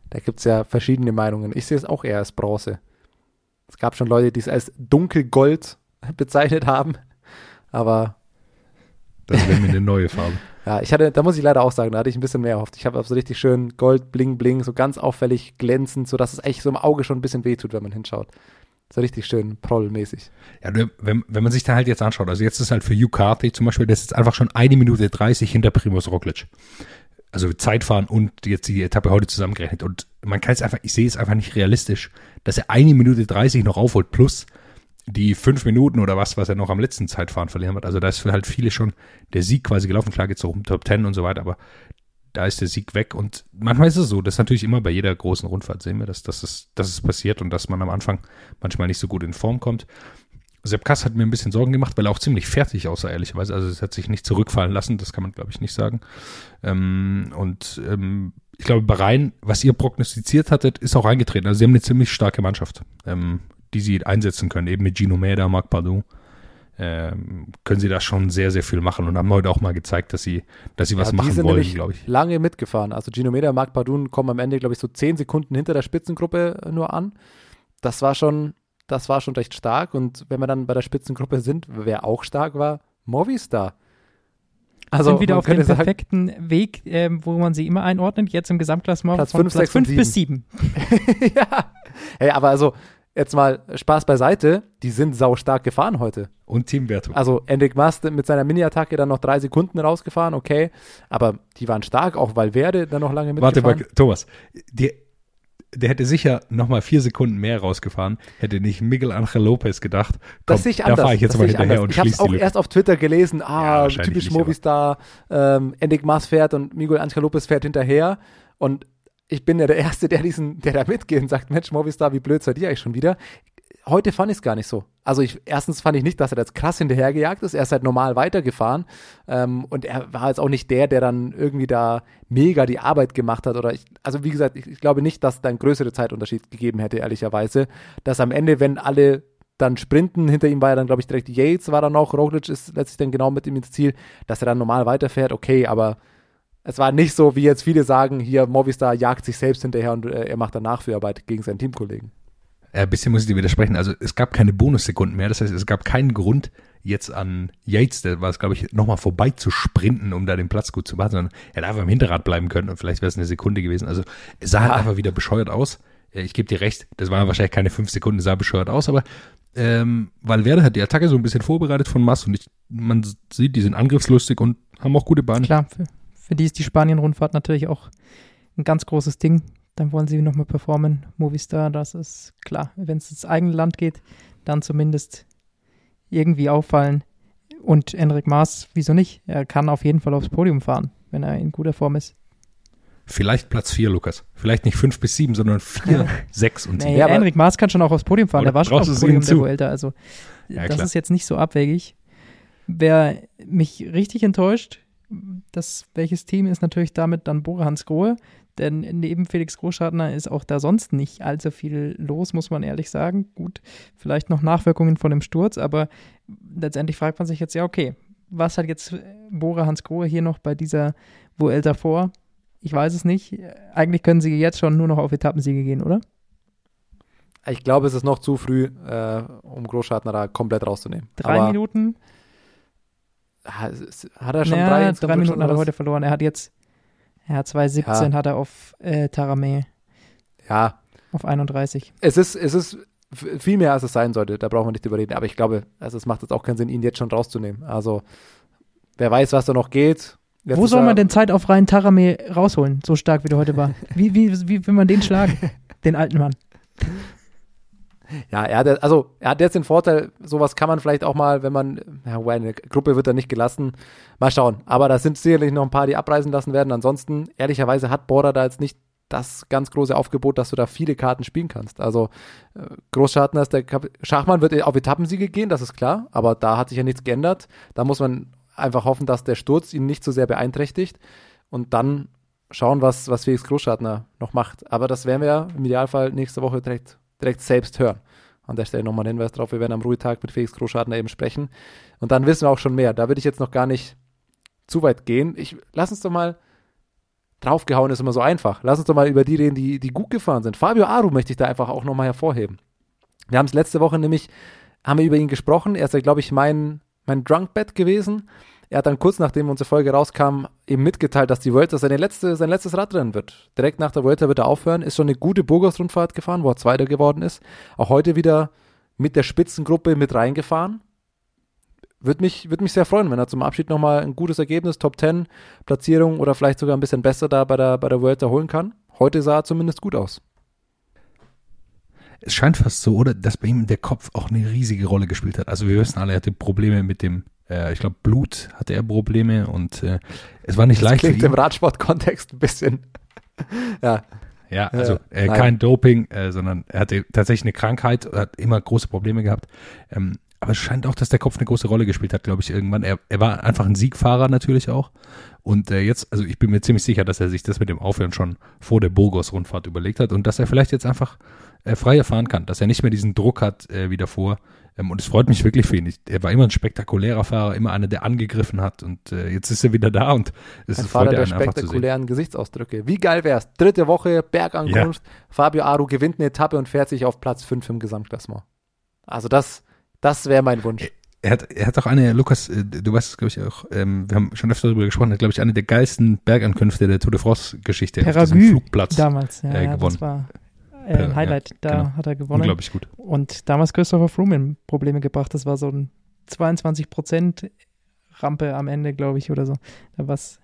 Da gibt es ja verschiedene Meinungen. Ich sehe es auch eher als Bronze. Es gab schon Leute, die es als dunkelgold bezeichnet haben, aber. Das wäre mir eine neue Farbe. Ja, ich hatte, da muss ich leider auch sagen, da hatte ich ein bisschen mehr erhofft. Ich habe so richtig schön Gold, Bling, Bling, so ganz auffällig glänzend, sodass es echt so im Auge schon ein bisschen wehtut, wenn man hinschaut. So richtig schön prollmäßig. Ja, wenn, wenn man sich da halt jetzt anschaut, also jetzt ist halt für Yucati zum Beispiel, das ist einfach schon eine Minute 30 hinter Primus Roglic. Also Zeitfahren und jetzt die Etappe heute zusammengerechnet. Und man kann es einfach, ich sehe es einfach nicht realistisch, dass er eine Minute 30 noch aufholt, plus die fünf Minuten oder was, was er noch am letzten Zeitfahren verlieren wird. Also da ist für halt viele schon der Sieg quasi gelaufen. Klar geht es auch um Top Ten und so weiter, aber da ist der Sieg weg. Und manchmal ist es so, das ist natürlich immer bei jeder großen Rundfahrt sehen wir, dass, dass, es, dass es passiert und dass man am Anfang manchmal nicht so gut in Form kommt. Sepp Kass hat mir ein bisschen Sorgen gemacht, weil er auch ziemlich fertig aussah, ehrlicherweise. Also es hat sich nicht zurückfallen lassen, das kann man, glaube ich, nicht sagen. Ähm, und ähm, ich glaube, Bahrain, was ihr prognostiziert hattet, ist auch eingetreten. Also sie haben eine ziemlich starke Mannschaft. Ähm, die sie einsetzen können, eben mit Gino Meda, Marc Pardon, ähm, können sie da schon sehr, sehr viel machen und haben heute auch mal gezeigt, dass sie, dass sie ja, was machen wollen, glaube ich. Lange mitgefahren. Also Gino Meda, Marc Pardon kommen am Ende, glaube ich, so zehn Sekunden hinter der Spitzengruppe nur an. Das war schon, das war schon recht stark. Und wenn wir dann bei der Spitzengruppe sind, wer auch stark war, Movistar. Also sind wieder auf dem perfekten Weg, äh, wo man sie immer einordnet, jetzt im Gesamtklassement Platz 5, 6 5 bis 7. ja. Hey, aber also jetzt mal Spaß beiseite, die sind sau stark gefahren heute. Und Teamwertung. Also Enric Mast mit seiner Mini-Attacke dann noch drei Sekunden rausgefahren, okay. Aber die waren stark, auch Valverde dann noch lange mitgefahren. Warte mal, Thomas, die, der hätte sicher noch mal vier Sekunden mehr rausgefahren, hätte nicht Miguel Angel Lopez gedacht, komm, das sehe ich anders. da fahre ich jetzt das mal hinterher und Ich habe es auch erst auf Twitter gelesen, ah, ja, typisch Movistar, ähm, Enric Mas fährt und Miguel Angel Lopez fährt hinterher und ich bin ja der Erste, der diesen, der da mitgeht und sagt, Mensch, Movistar, wie blöd seid ihr eigentlich schon wieder? Heute fand ich es gar nicht so. Also ich, erstens fand ich nicht, dass er jetzt krass hinterhergejagt ist. Er ist halt normal weitergefahren. Ähm, und er war jetzt auch nicht der, der dann irgendwie da mega die Arbeit gemacht hat. Oder ich, also wie gesagt, ich, ich glaube nicht, dass da ein größerer Zeitunterschied gegeben hätte, ehrlicherweise. Dass am Ende, wenn alle dann sprinten, hinter ihm war ja dann, glaube ich, direkt Yates war dann noch, Roglic ist letztlich dann genau mit ihm ins Ziel, dass er dann normal weiterfährt, okay, aber es war nicht so, wie jetzt viele sagen, hier Movistar jagt sich selbst hinterher und äh, er macht dann Nachführarbeit gegen seinen Teamkollegen. Ein äh, bisschen muss ich dir widersprechen. Also es gab keine Bonussekunden mehr. Das heißt, es gab keinen Grund jetzt an Yates, der war es, glaube ich, nochmal vorbei zu sprinten, um da den Platz gut zu machen, sondern er hätte einfach im Hinterrad bleiben können und vielleicht wäre es eine Sekunde gewesen. Also es sah halt einfach wieder bescheuert aus. Äh, ich gebe dir recht, das waren wahrscheinlich keine fünf Sekunden, sah bescheuert aus, aber ähm, Valverde hat die Attacke so ein bisschen vorbereitet von Mass und ich, man sieht, die sind angriffslustig und haben auch gute Bahnen. Klar, für, die ist die Spanien-Rundfahrt natürlich auch ein ganz großes Ding. Dann wollen sie nochmal performen. Movistar, das ist klar. Wenn es ins eigene Land geht, dann zumindest irgendwie auffallen. Und Enric Maas, wieso nicht? Er kann auf jeden Fall aufs Podium fahren, wenn er in guter Form ist. Vielleicht Platz 4, Lukas. Vielleicht nicht 5 bis 7, sondern 4, 6 und 7. Nee, Ja, Enric Maas kann schon auch aufs Podium fahren. Der war schon aufs Podium der? Vuelta. Also Ja, das klar. ist jetzt nicht so abwegig. Wer mich richtig enttäuscht, das, welches Team ist natürlich damit dann Bora Hans Grohe. Denn neben Felix Großschartner ist auch da sonst nicht allzu viel los, muss man ehrlich sagen. Gut, vielleicht noch Nachwirkungen von dem Sturz, aber letztendlich fragt man sich jetzt, ja, okay, was hat jetzt Bora Hans Grohe hier noch bei dieser Vuelta vor? Ich weiß es nicht. Eigentlich können sie jetzt schon nur noch auf Etappensiege gehen, oder? Ich glaube, es ist noch zu früh, äh, um Großschartner da komplett rauszunehmen. Drei Aber, Minuten, Hat er schon naja, drei? drei, Minuten hat er heute verloren. Er hat jetzt, ja, 2,17 hat er auf äh, Taramé, was? Ja, auf 31. es ist, es ist viel mehr, als es sein sollte. Da brauchen wir nicht drüber reden. Aber ich glaube, also es macht jetzt auch keinen Sinn, ihn jetzt schon rauszunehmen. Also, wer weiß, was da noch geht. Jetzt Wo soll man denn Zeit auf rein Taramé rausholen, so stark wie der heute war? Wie, wie, wie will man den schlagen, den alten Mann? Ja, er hat, also, er hat jetzt den Vorteil, sowas kann man vielleicht auch mal, wenn man, ja, eine Gruppe wird da nicht gelassen, mal schauen. Aber da sind sicherlich noch ein paar, die abreisen lassen werden. Ansonsten, ehrlicherweise hat Border da jetzt nicht das ganz große Aufgebot, dass du da viele Karten spielen kannst. Also, äh, Großschartner ist der Kap Schachmann wird auf Etappensiege gehen, das ist klar, aber da hat sich ja nichts geändert. Da muss man einfach hoffen, dass der Sturz ihn nicht so sehr beeinträchtigt und dann schauen, was, was Felix Großschartner noch macht. Aber das werden wir ja im Idealfall nächste Woche direkt, direkt selbst hören. An der Stelle nochmal ein Hinweis drauf. Wir werden am Ruhetag mit Felix Großschartner eben sprechen. Und dann wissen wir auch schon mehr. Da würde ich jetzt noch gar nicht zu weit gehen. Ich, lass uns doch mal, draufgehauen ist immer so einfach. Lass uns doch mal über die reden, die, die gut gefahren sind. Fabio Aru möchte ich da einfach auch nochmal hervorheben. Wir haben es letzte Woche nämlich, haben wir über ihn gesprochen. Er ist ja, glaube ich, mein, mein Drunkbet gewesen. Er hat dann kurz nachdem unsere Folge rauskam, eben mitgeteilt, dass die Vuelta seine letzte, sein letztes Radrennen wird. Direkt nach der Vuelta wird er aufhören. Ist schon eine gute Burgos-Rundfahrt gefahren, wo er Zweiter geworden ist. Auch heute wieder mit der Spitzengruppe mit reingefahren. Würde mich, würd mich sehr freuen, wenn er zum Abschied nochmal ein gutes Ergebnis, Top 10 Platzierung oder vielleicht sogar ein bisschen besser da bei der, bei der Vuelta holen kann. Heute sah er zumindest gut aus. Es scheint fast so, oder, dass bei ihm der Kopf auch eine riesige Rolle gespielt hat. Also wir wissen alle, er hatte Probleme mit dem, äh, ich glaube, Blut hatte er Probleme und äh, es war nicht Das leicht klingt im Radsport-Kontext ein bisschen. ja, Ja, also Äh, kein Doping, äh, sondern er hatte tatsächlich eine Krankheit, hat immer große Probleme gehabt. Ähm, aber es scheint auch, dass der Kopf eine große Rolle gespielt hat, glaube ich, irgendwann. Er, er war einfach ein Siegfahrer natürlich auch. Und äh, jetzt, also ich bin mir ziemlich sicher, dass er sich das mit dem Aufhören schon vor der Burgos-Rundfahrt überlegt hat und dass er vielleicht jetzt einfach äh, freier fahren kann, dass er nicht mehr diesen Druck hat äh, wie davor. Ähm, und es freut mich wirklich für ihn. Ich, er war immer ein spektakulärer Fahrer, immer einer, der angegriffen hat. Und äh, jetzt ist er wieder da und es ein Vater der einen einfach zu sehen. spektakulären Gesichtsausdrücke. Wie geil wär's? Dritte Woche, Bergankunft. Fabio Aru gewinnt eine Etappe und fährt sich auf Platz 5 im Gesamtklassement. Also das, das wäre mein Wunsch. Er hat, er hat auch eine, Lukas, äh, du weißt es, glaube ich, auch, ähm, wir haben schon öfter darüber gesprochen, er hat, glaube ich, eine der geilsten Bergankünfte der Tour de France-Geschichte auf diesem Flugplatz. damals, ja, äh, ja, gewonnen. das war äh, Per- ein Highlight. Da genau. hat er gewonnen. Unglaublich gut. Und damals Christopher Froome in Probleme gebracht. Das war so ein 22 Prozent Rampe am Ende, glaube ich, oder so. Da war's.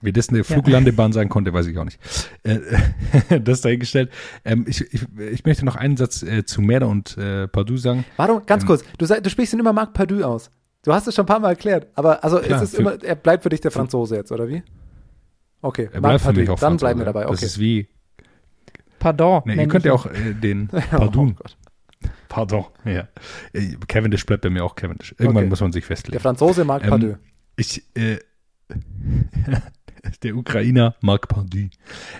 Wie das eine Fluglandebahn sein konnte, weiß ich auch nicht. Äh, das dahingestellt. Ähm, ich, ich, ich möchte noch einen Satz äh, zu Merda und äh, Pardue sagen. Warum, ganz Ähm, kurz, du, du sprichst ihn immer Marc Perdue aus. Du hast es schon ein paar Mal erklärt, aber also Klar, es ist für- immer, er bleibt für dich der Franzose jetzt, oder wie? Okay, Er Marc bleibt für mich Perdue, auch dann Franzose. bleiben wir dabei, Das okay. ist wie, Pardon. ne, ihr könnt ja auch äh, den Oh Pardon, Gott. pardon, ja. Äh, Cavendish bleibt bei mir auch Cavendish. Irgendwann Okay. muss man sich Der festlegen. Franzose Marc Ähm, Perdue. Ich, äh, der Ukrainer Marc Pardue.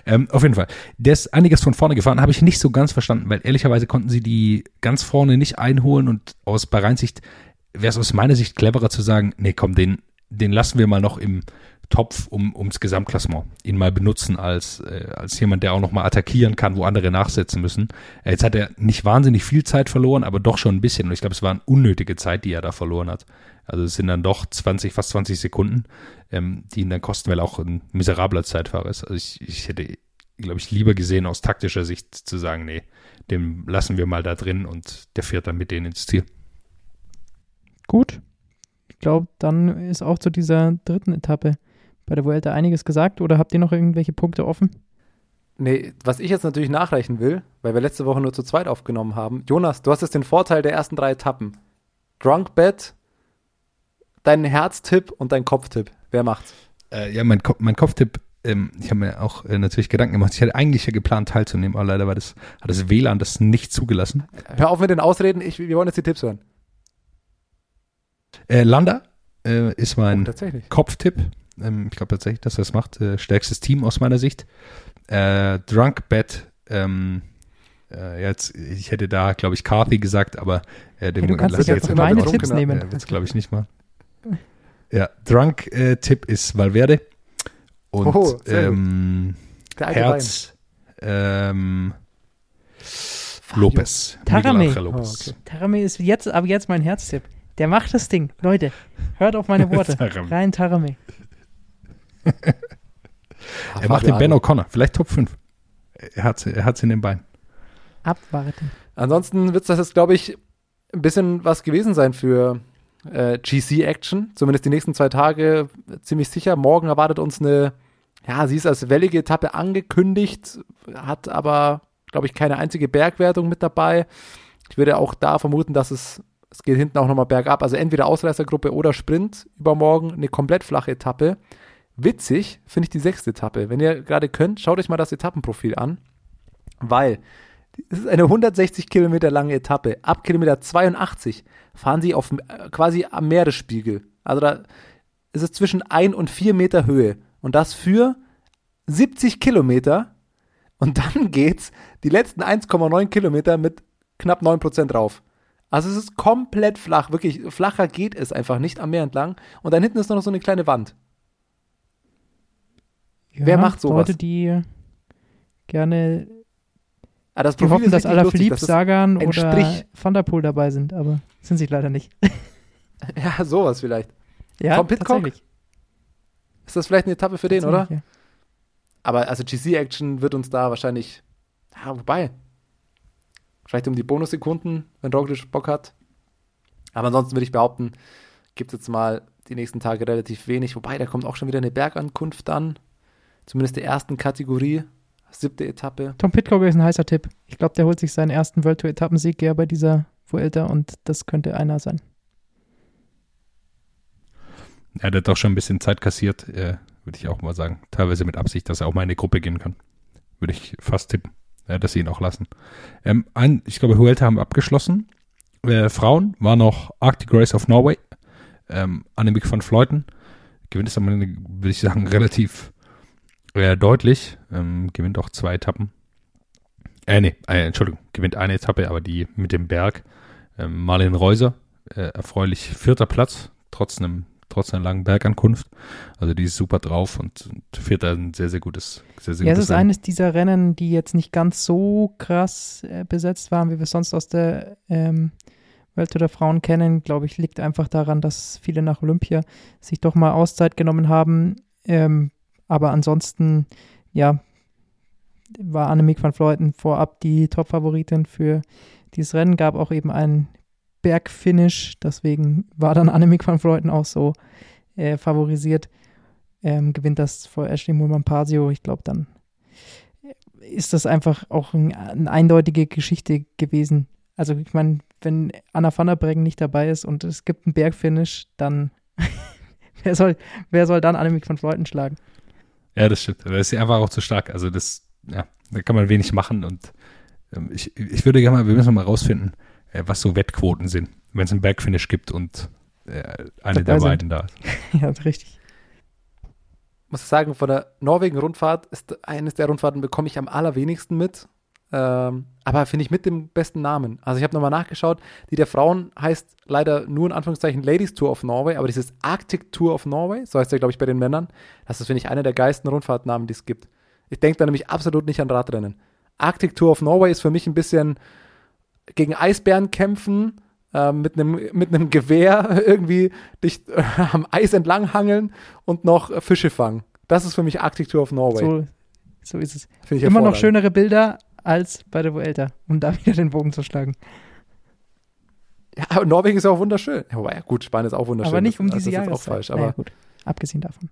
Ähm, auf jeden Fall. Der ist einiges von vorne gefahren, habe ich nicht so ganz verstanden, weil ehrlicherweise konnten sie die ganz vorne nicht einholen und aus Bahrain-Sicht wäre es aus meiner Sicht cleverer zu sagen, nee, komm, den, den lassen wir mal noch im Topf um, ums Gesamtklassement. Ihn mal benutzen als, äh, als jemand, der auch noch mal attackieren kann, wo andere nachsetzen müssen. Äh, jetzt hat er nicht wahnsinnig viel Zeit verloren, aber doch schon ein bisschen. Und ich glaube, es war eine unnötige Zeit, die er da verloren hat. Also es sind dann doch 20, fast 20 Sekunden, ähm, die ihn dann kosten, weil er auch ein miserabler Zeitfahrer ist. Also ich, ich hätte, glaube ich, lieber gesehen aus taktischer Sicht zu sagen, nee, dem lassen wir mal da drin und der fährt dann mit denen ins Ziel. Gut. Ich glaube, dann ist auch zu dieser dritten Etappe bei der Vuelta einiges gesagt. Oder habt ihr noch irgendwelche Punkte offen? Nee, was ich jetzt natürlich nachreichen will, weil wir letzte Woche nur zu zweit aufgenommen haben. Jonas, du hast jetzt den Vorteil der ersten drei Etappen. Drunk Bet, dein Herztipp und dein Kopftipp. Wer macht's? Äh, ja, mein, Ko mein Kopftipp ähm, ich habe mir auch äh, natürlich Gedanken gemacht. Ich hatte eigentlich ja geplant teilzunehmen, aber leider war das, hat das WLAN das nicht zugelassen. Hör auf mit den Ausreden, ich, wir wollen jetzt die Tipps hören. Äh, Landa äh, ist mein Oh. Kopftipp. Ähm, ich glaube tatsächlich, dass er es macht. Äh, stärkstes Team aus meiner Sicht. Äh, Drunk Bet, ähm, äh, jetzt, ich hätte da, glaube ich, Carthy gesagt, aber äh, dem Hey, du kannst lass jetzt meine drauf Tipps genau. nehmen. Äh, wird's, glaube ich, nicht mal. Ja, Drunk-Tipp ist Valverde. Und Oh, gut. ähm, Herz ähm, Lopez. Tarame. Lopez. Oh, okay. Tarame ist jetzt, aber jetzt mein Herztipp. Der macht das Ding. Leute, hört auf meine Worte. Tarame. Rein Tarame. Ah, Er macht den Ben O'Connor, vielleicht Top 5. Er hat er hat's in den Beinen. Abwarten. Ansonsten wird das jetzt, glaube ich, ein bisschen was gewesen sein für äh, GC-Action. Zumindest die nächsten zwei Tage ziemlich sicher. Morgen erwartet uns eine, ja, sie ist als wellige Etappe angekündigt, hat aber, glaube ich, keine einzige Bergwertung mit dabei. Ich würde auch da vermuten, dass es, es geht hinten auch nochmal bergab. Also entweder Ausreißergruppe oder Sprint übermorgen, eine komplett flache Etappe. Witzig finde ich die sechste Etappe. Wenn ihr gerade könnt, schaut euch mal das Etappenprofil an, weil es ist eine 160 Kilometer lange Etappe. Ab Kilometer 82 fahren sie auf äh, quasi am Meeresspiegel. Also da ist es zwischen 1 und 4 Meter Höhe. Und das für 70 Kilometer. Und dann geht's die letzten 1,9 Kilometer mit knapp 9% rauf. Also es ist komplett flach. Wirklich, flacher geht es einfach nicht am Meer entlang. Und dann hinten ist noch so eine kleine Wand. Ja, Wer macht sowas? Leute, die gerne, Ah, das die Profil hoffen, ist dass. Alaphilippe, Sagan oder Strich. Van der Poel dabei sind, aber sind sie leider nicht. Ja, sowas vielleicht. Ja, Tom tatsächlich. Ist das vielleicht eine Etappe für den, oder? Tatsächlich, Aber also GC-Action wird uns da wahrscheinlich, ja, wobei, vielleicht um die Bonussekunden, wenn Roglic Bock hat. Aber ansonsten würde ich behaupten, gibt es jetzt mal die nächsten Tage relativ wenig. Wobei, da kommt auch schon wieder eine Bergankunft an. Zumindest der ersten Kategorie. Siebte Etappe. Tom Pitcock ist ein heißer Tipp. Ich glaube, der holt sich seinen ersten World Tour Etappensieg ja bei dieser Vuelta und das könnte einer sein. Er hat auch schon ein bisschen Zeit kassiert, äh, würde ich auch mal sagen. Teilweise mit Absicht, dass er auch mal in eine Gruppe gehen kann. Würde ich fast tippen, äh, dass sie ihn auch lassen. Ähm, ein, ich glaube, Huelta haben wir abgeschlossen. Äh, Frauen war noch Arctic Race of Norway. Ähm, Annemiek van Fleuten gewinnt es am Ende, würde ich sagen, relativ äh, deutlich. Ähm, gewinnt auch zwei Etappen. Äh, nee, äh, Entschuldigung, gewinnt eine Etappe, aber die mit dem Berg. Ähm, Marlene Reuser, äh, erfreulich vierter Platz, trotz einem trotz einer langen Bergankunft. Also die ist super drauf und, fährt da ein sehr, sehr gutes, sehr, sehr Ja, es gutes ist Rennen. eines dieser Rennen, die jetzt nicht ganz so krass äh, besetzt waren, wie wir sonst aus der ähm, Welt der Frauen kennen. Glaube ich, liegt einfach daran, dass viele nach Olympia sich doch mal Auszeit genommen haben. Ähm, aber ansonsten, ja, war Annemiek van Vleuten vorab die Top-Favoritin für dieses Rennen. Gab auch eben einen Bergfinish, deswegen war dann Annemiek van Vleuten auch so äh, favorisiert. Ähm, gewinnt das vor Ashley Mulman-Pasio. Ich glaube, dann ist das einfach auch ein, eine eindeutige Geschichte gewesen. Also ich meine, wenn Anna van der Breggen nicht dabei ist und es gibt einen Bergfinish, dann wer, soll, wer soll dann Annemiek van Vleuten schlagen? Ja, das stimmt. Aber das ist einfach auch zu stark. Also das, ja, da kann man wenig machen und ähm, ich, ich würde gerne mal, wir müssen mal rausfinden, äh, was so Wettquoten sind, wenn es einen Bergfinish gibt und äh, eine der sind. beiden da ist. ja, richtig. muss ich sagen, von der Norwegen-Rundfahrt ist eines der Rundfahrten bekomme ich am allerwenigsten mit. Ähm, aber finde ich mit dem besten Namen. Also ich habe nochmal nachgeschaut, die der Frauen heißt leider nur in Anführungszeichen Ladies Tour of Norway, aber dieses Arctic Tour of Norway, so heißt der, glaube ich, bei den Männern. Das ist, finde ich, einer der geilsten Rundfahrtnamen, die es gibt. Ich denke da nämlich absolut nicht an Radrennen. Arctic Tour of Norway ist für mich ein bisschen gegen Eisbären kämpfen, äh, mit einem mit einem Gewehr irgendwie dich äh, am Eis entlang hangeln und noch Fische fangen. Das ist für mich Arctic Tour of Norway. So, so ist es. Immer noch schönere Bilder als bei der Vuelta, um da wieder den Bogen zu schlagen. Ja, aber Norwegen ist ja auch wunderschön. Ja, gut, Spanien ist auch wunderschön. aber nicht um diese das ist auch falsch. naja, Aber gut, abgesehen davon.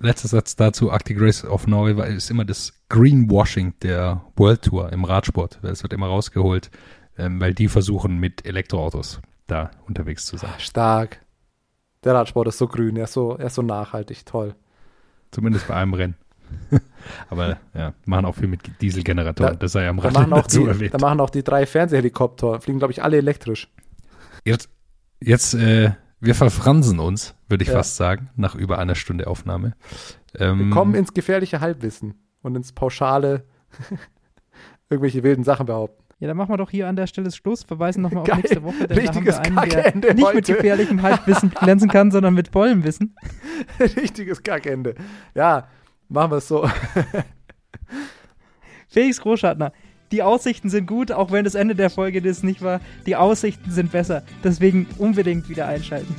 Letzter Satz dazu, Arctic Race of Norway ist immer das Greenwashing der World Tour im Radsport. Es wird immer rausgeholt, ähm, weil die versuchen mit Elektroautos da unterwegs zu sein. stark. Der Radsport ist so grün, er ist so, er ist so nachhaltig, toll. Zumindest bei einem Rennen. Aber ja, machen auch viel mit Dieselgeneratoren. Da- das sei am Da Rande machen, auch dazu die, erwähnt. da machen auch die drei Fernsehhelikopter, fliegen, glaube ich, alle elektrisch. Jetzt, jetzt äh, wir verfransen uns, würde ich Ja. fast sagen, nach über einer Stunde Aufnahme. Ähm, Wir kommen ins gefährliche Halbwissen und ins pauschale irgendwelche wilden Sachen behaupten. Ja, dann machen wir doch hier an der Stelle Schluss, verweisen nochmal auf Geil. nächste Woche, denn Richtiges da haben wir einen, Kackende der nicht heute. mit gefährlichem Halbwissen glänzen kann, sondern mit Bollenwissen. Richtiges Kackende. Ja, machen wir es so. Felix Großschartner, die Aussichten sind gut, auch wenn das Ende der Folge das nicht war. Die Aussichten sind besser. Deswegen unbedingt wieder einschalten.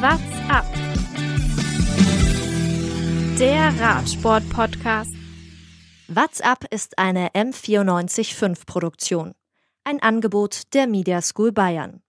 What's up? Der Radsport-Podcast. WhatsApp ist eine M945-Produktion. Ein Angebot der Media School Bayern.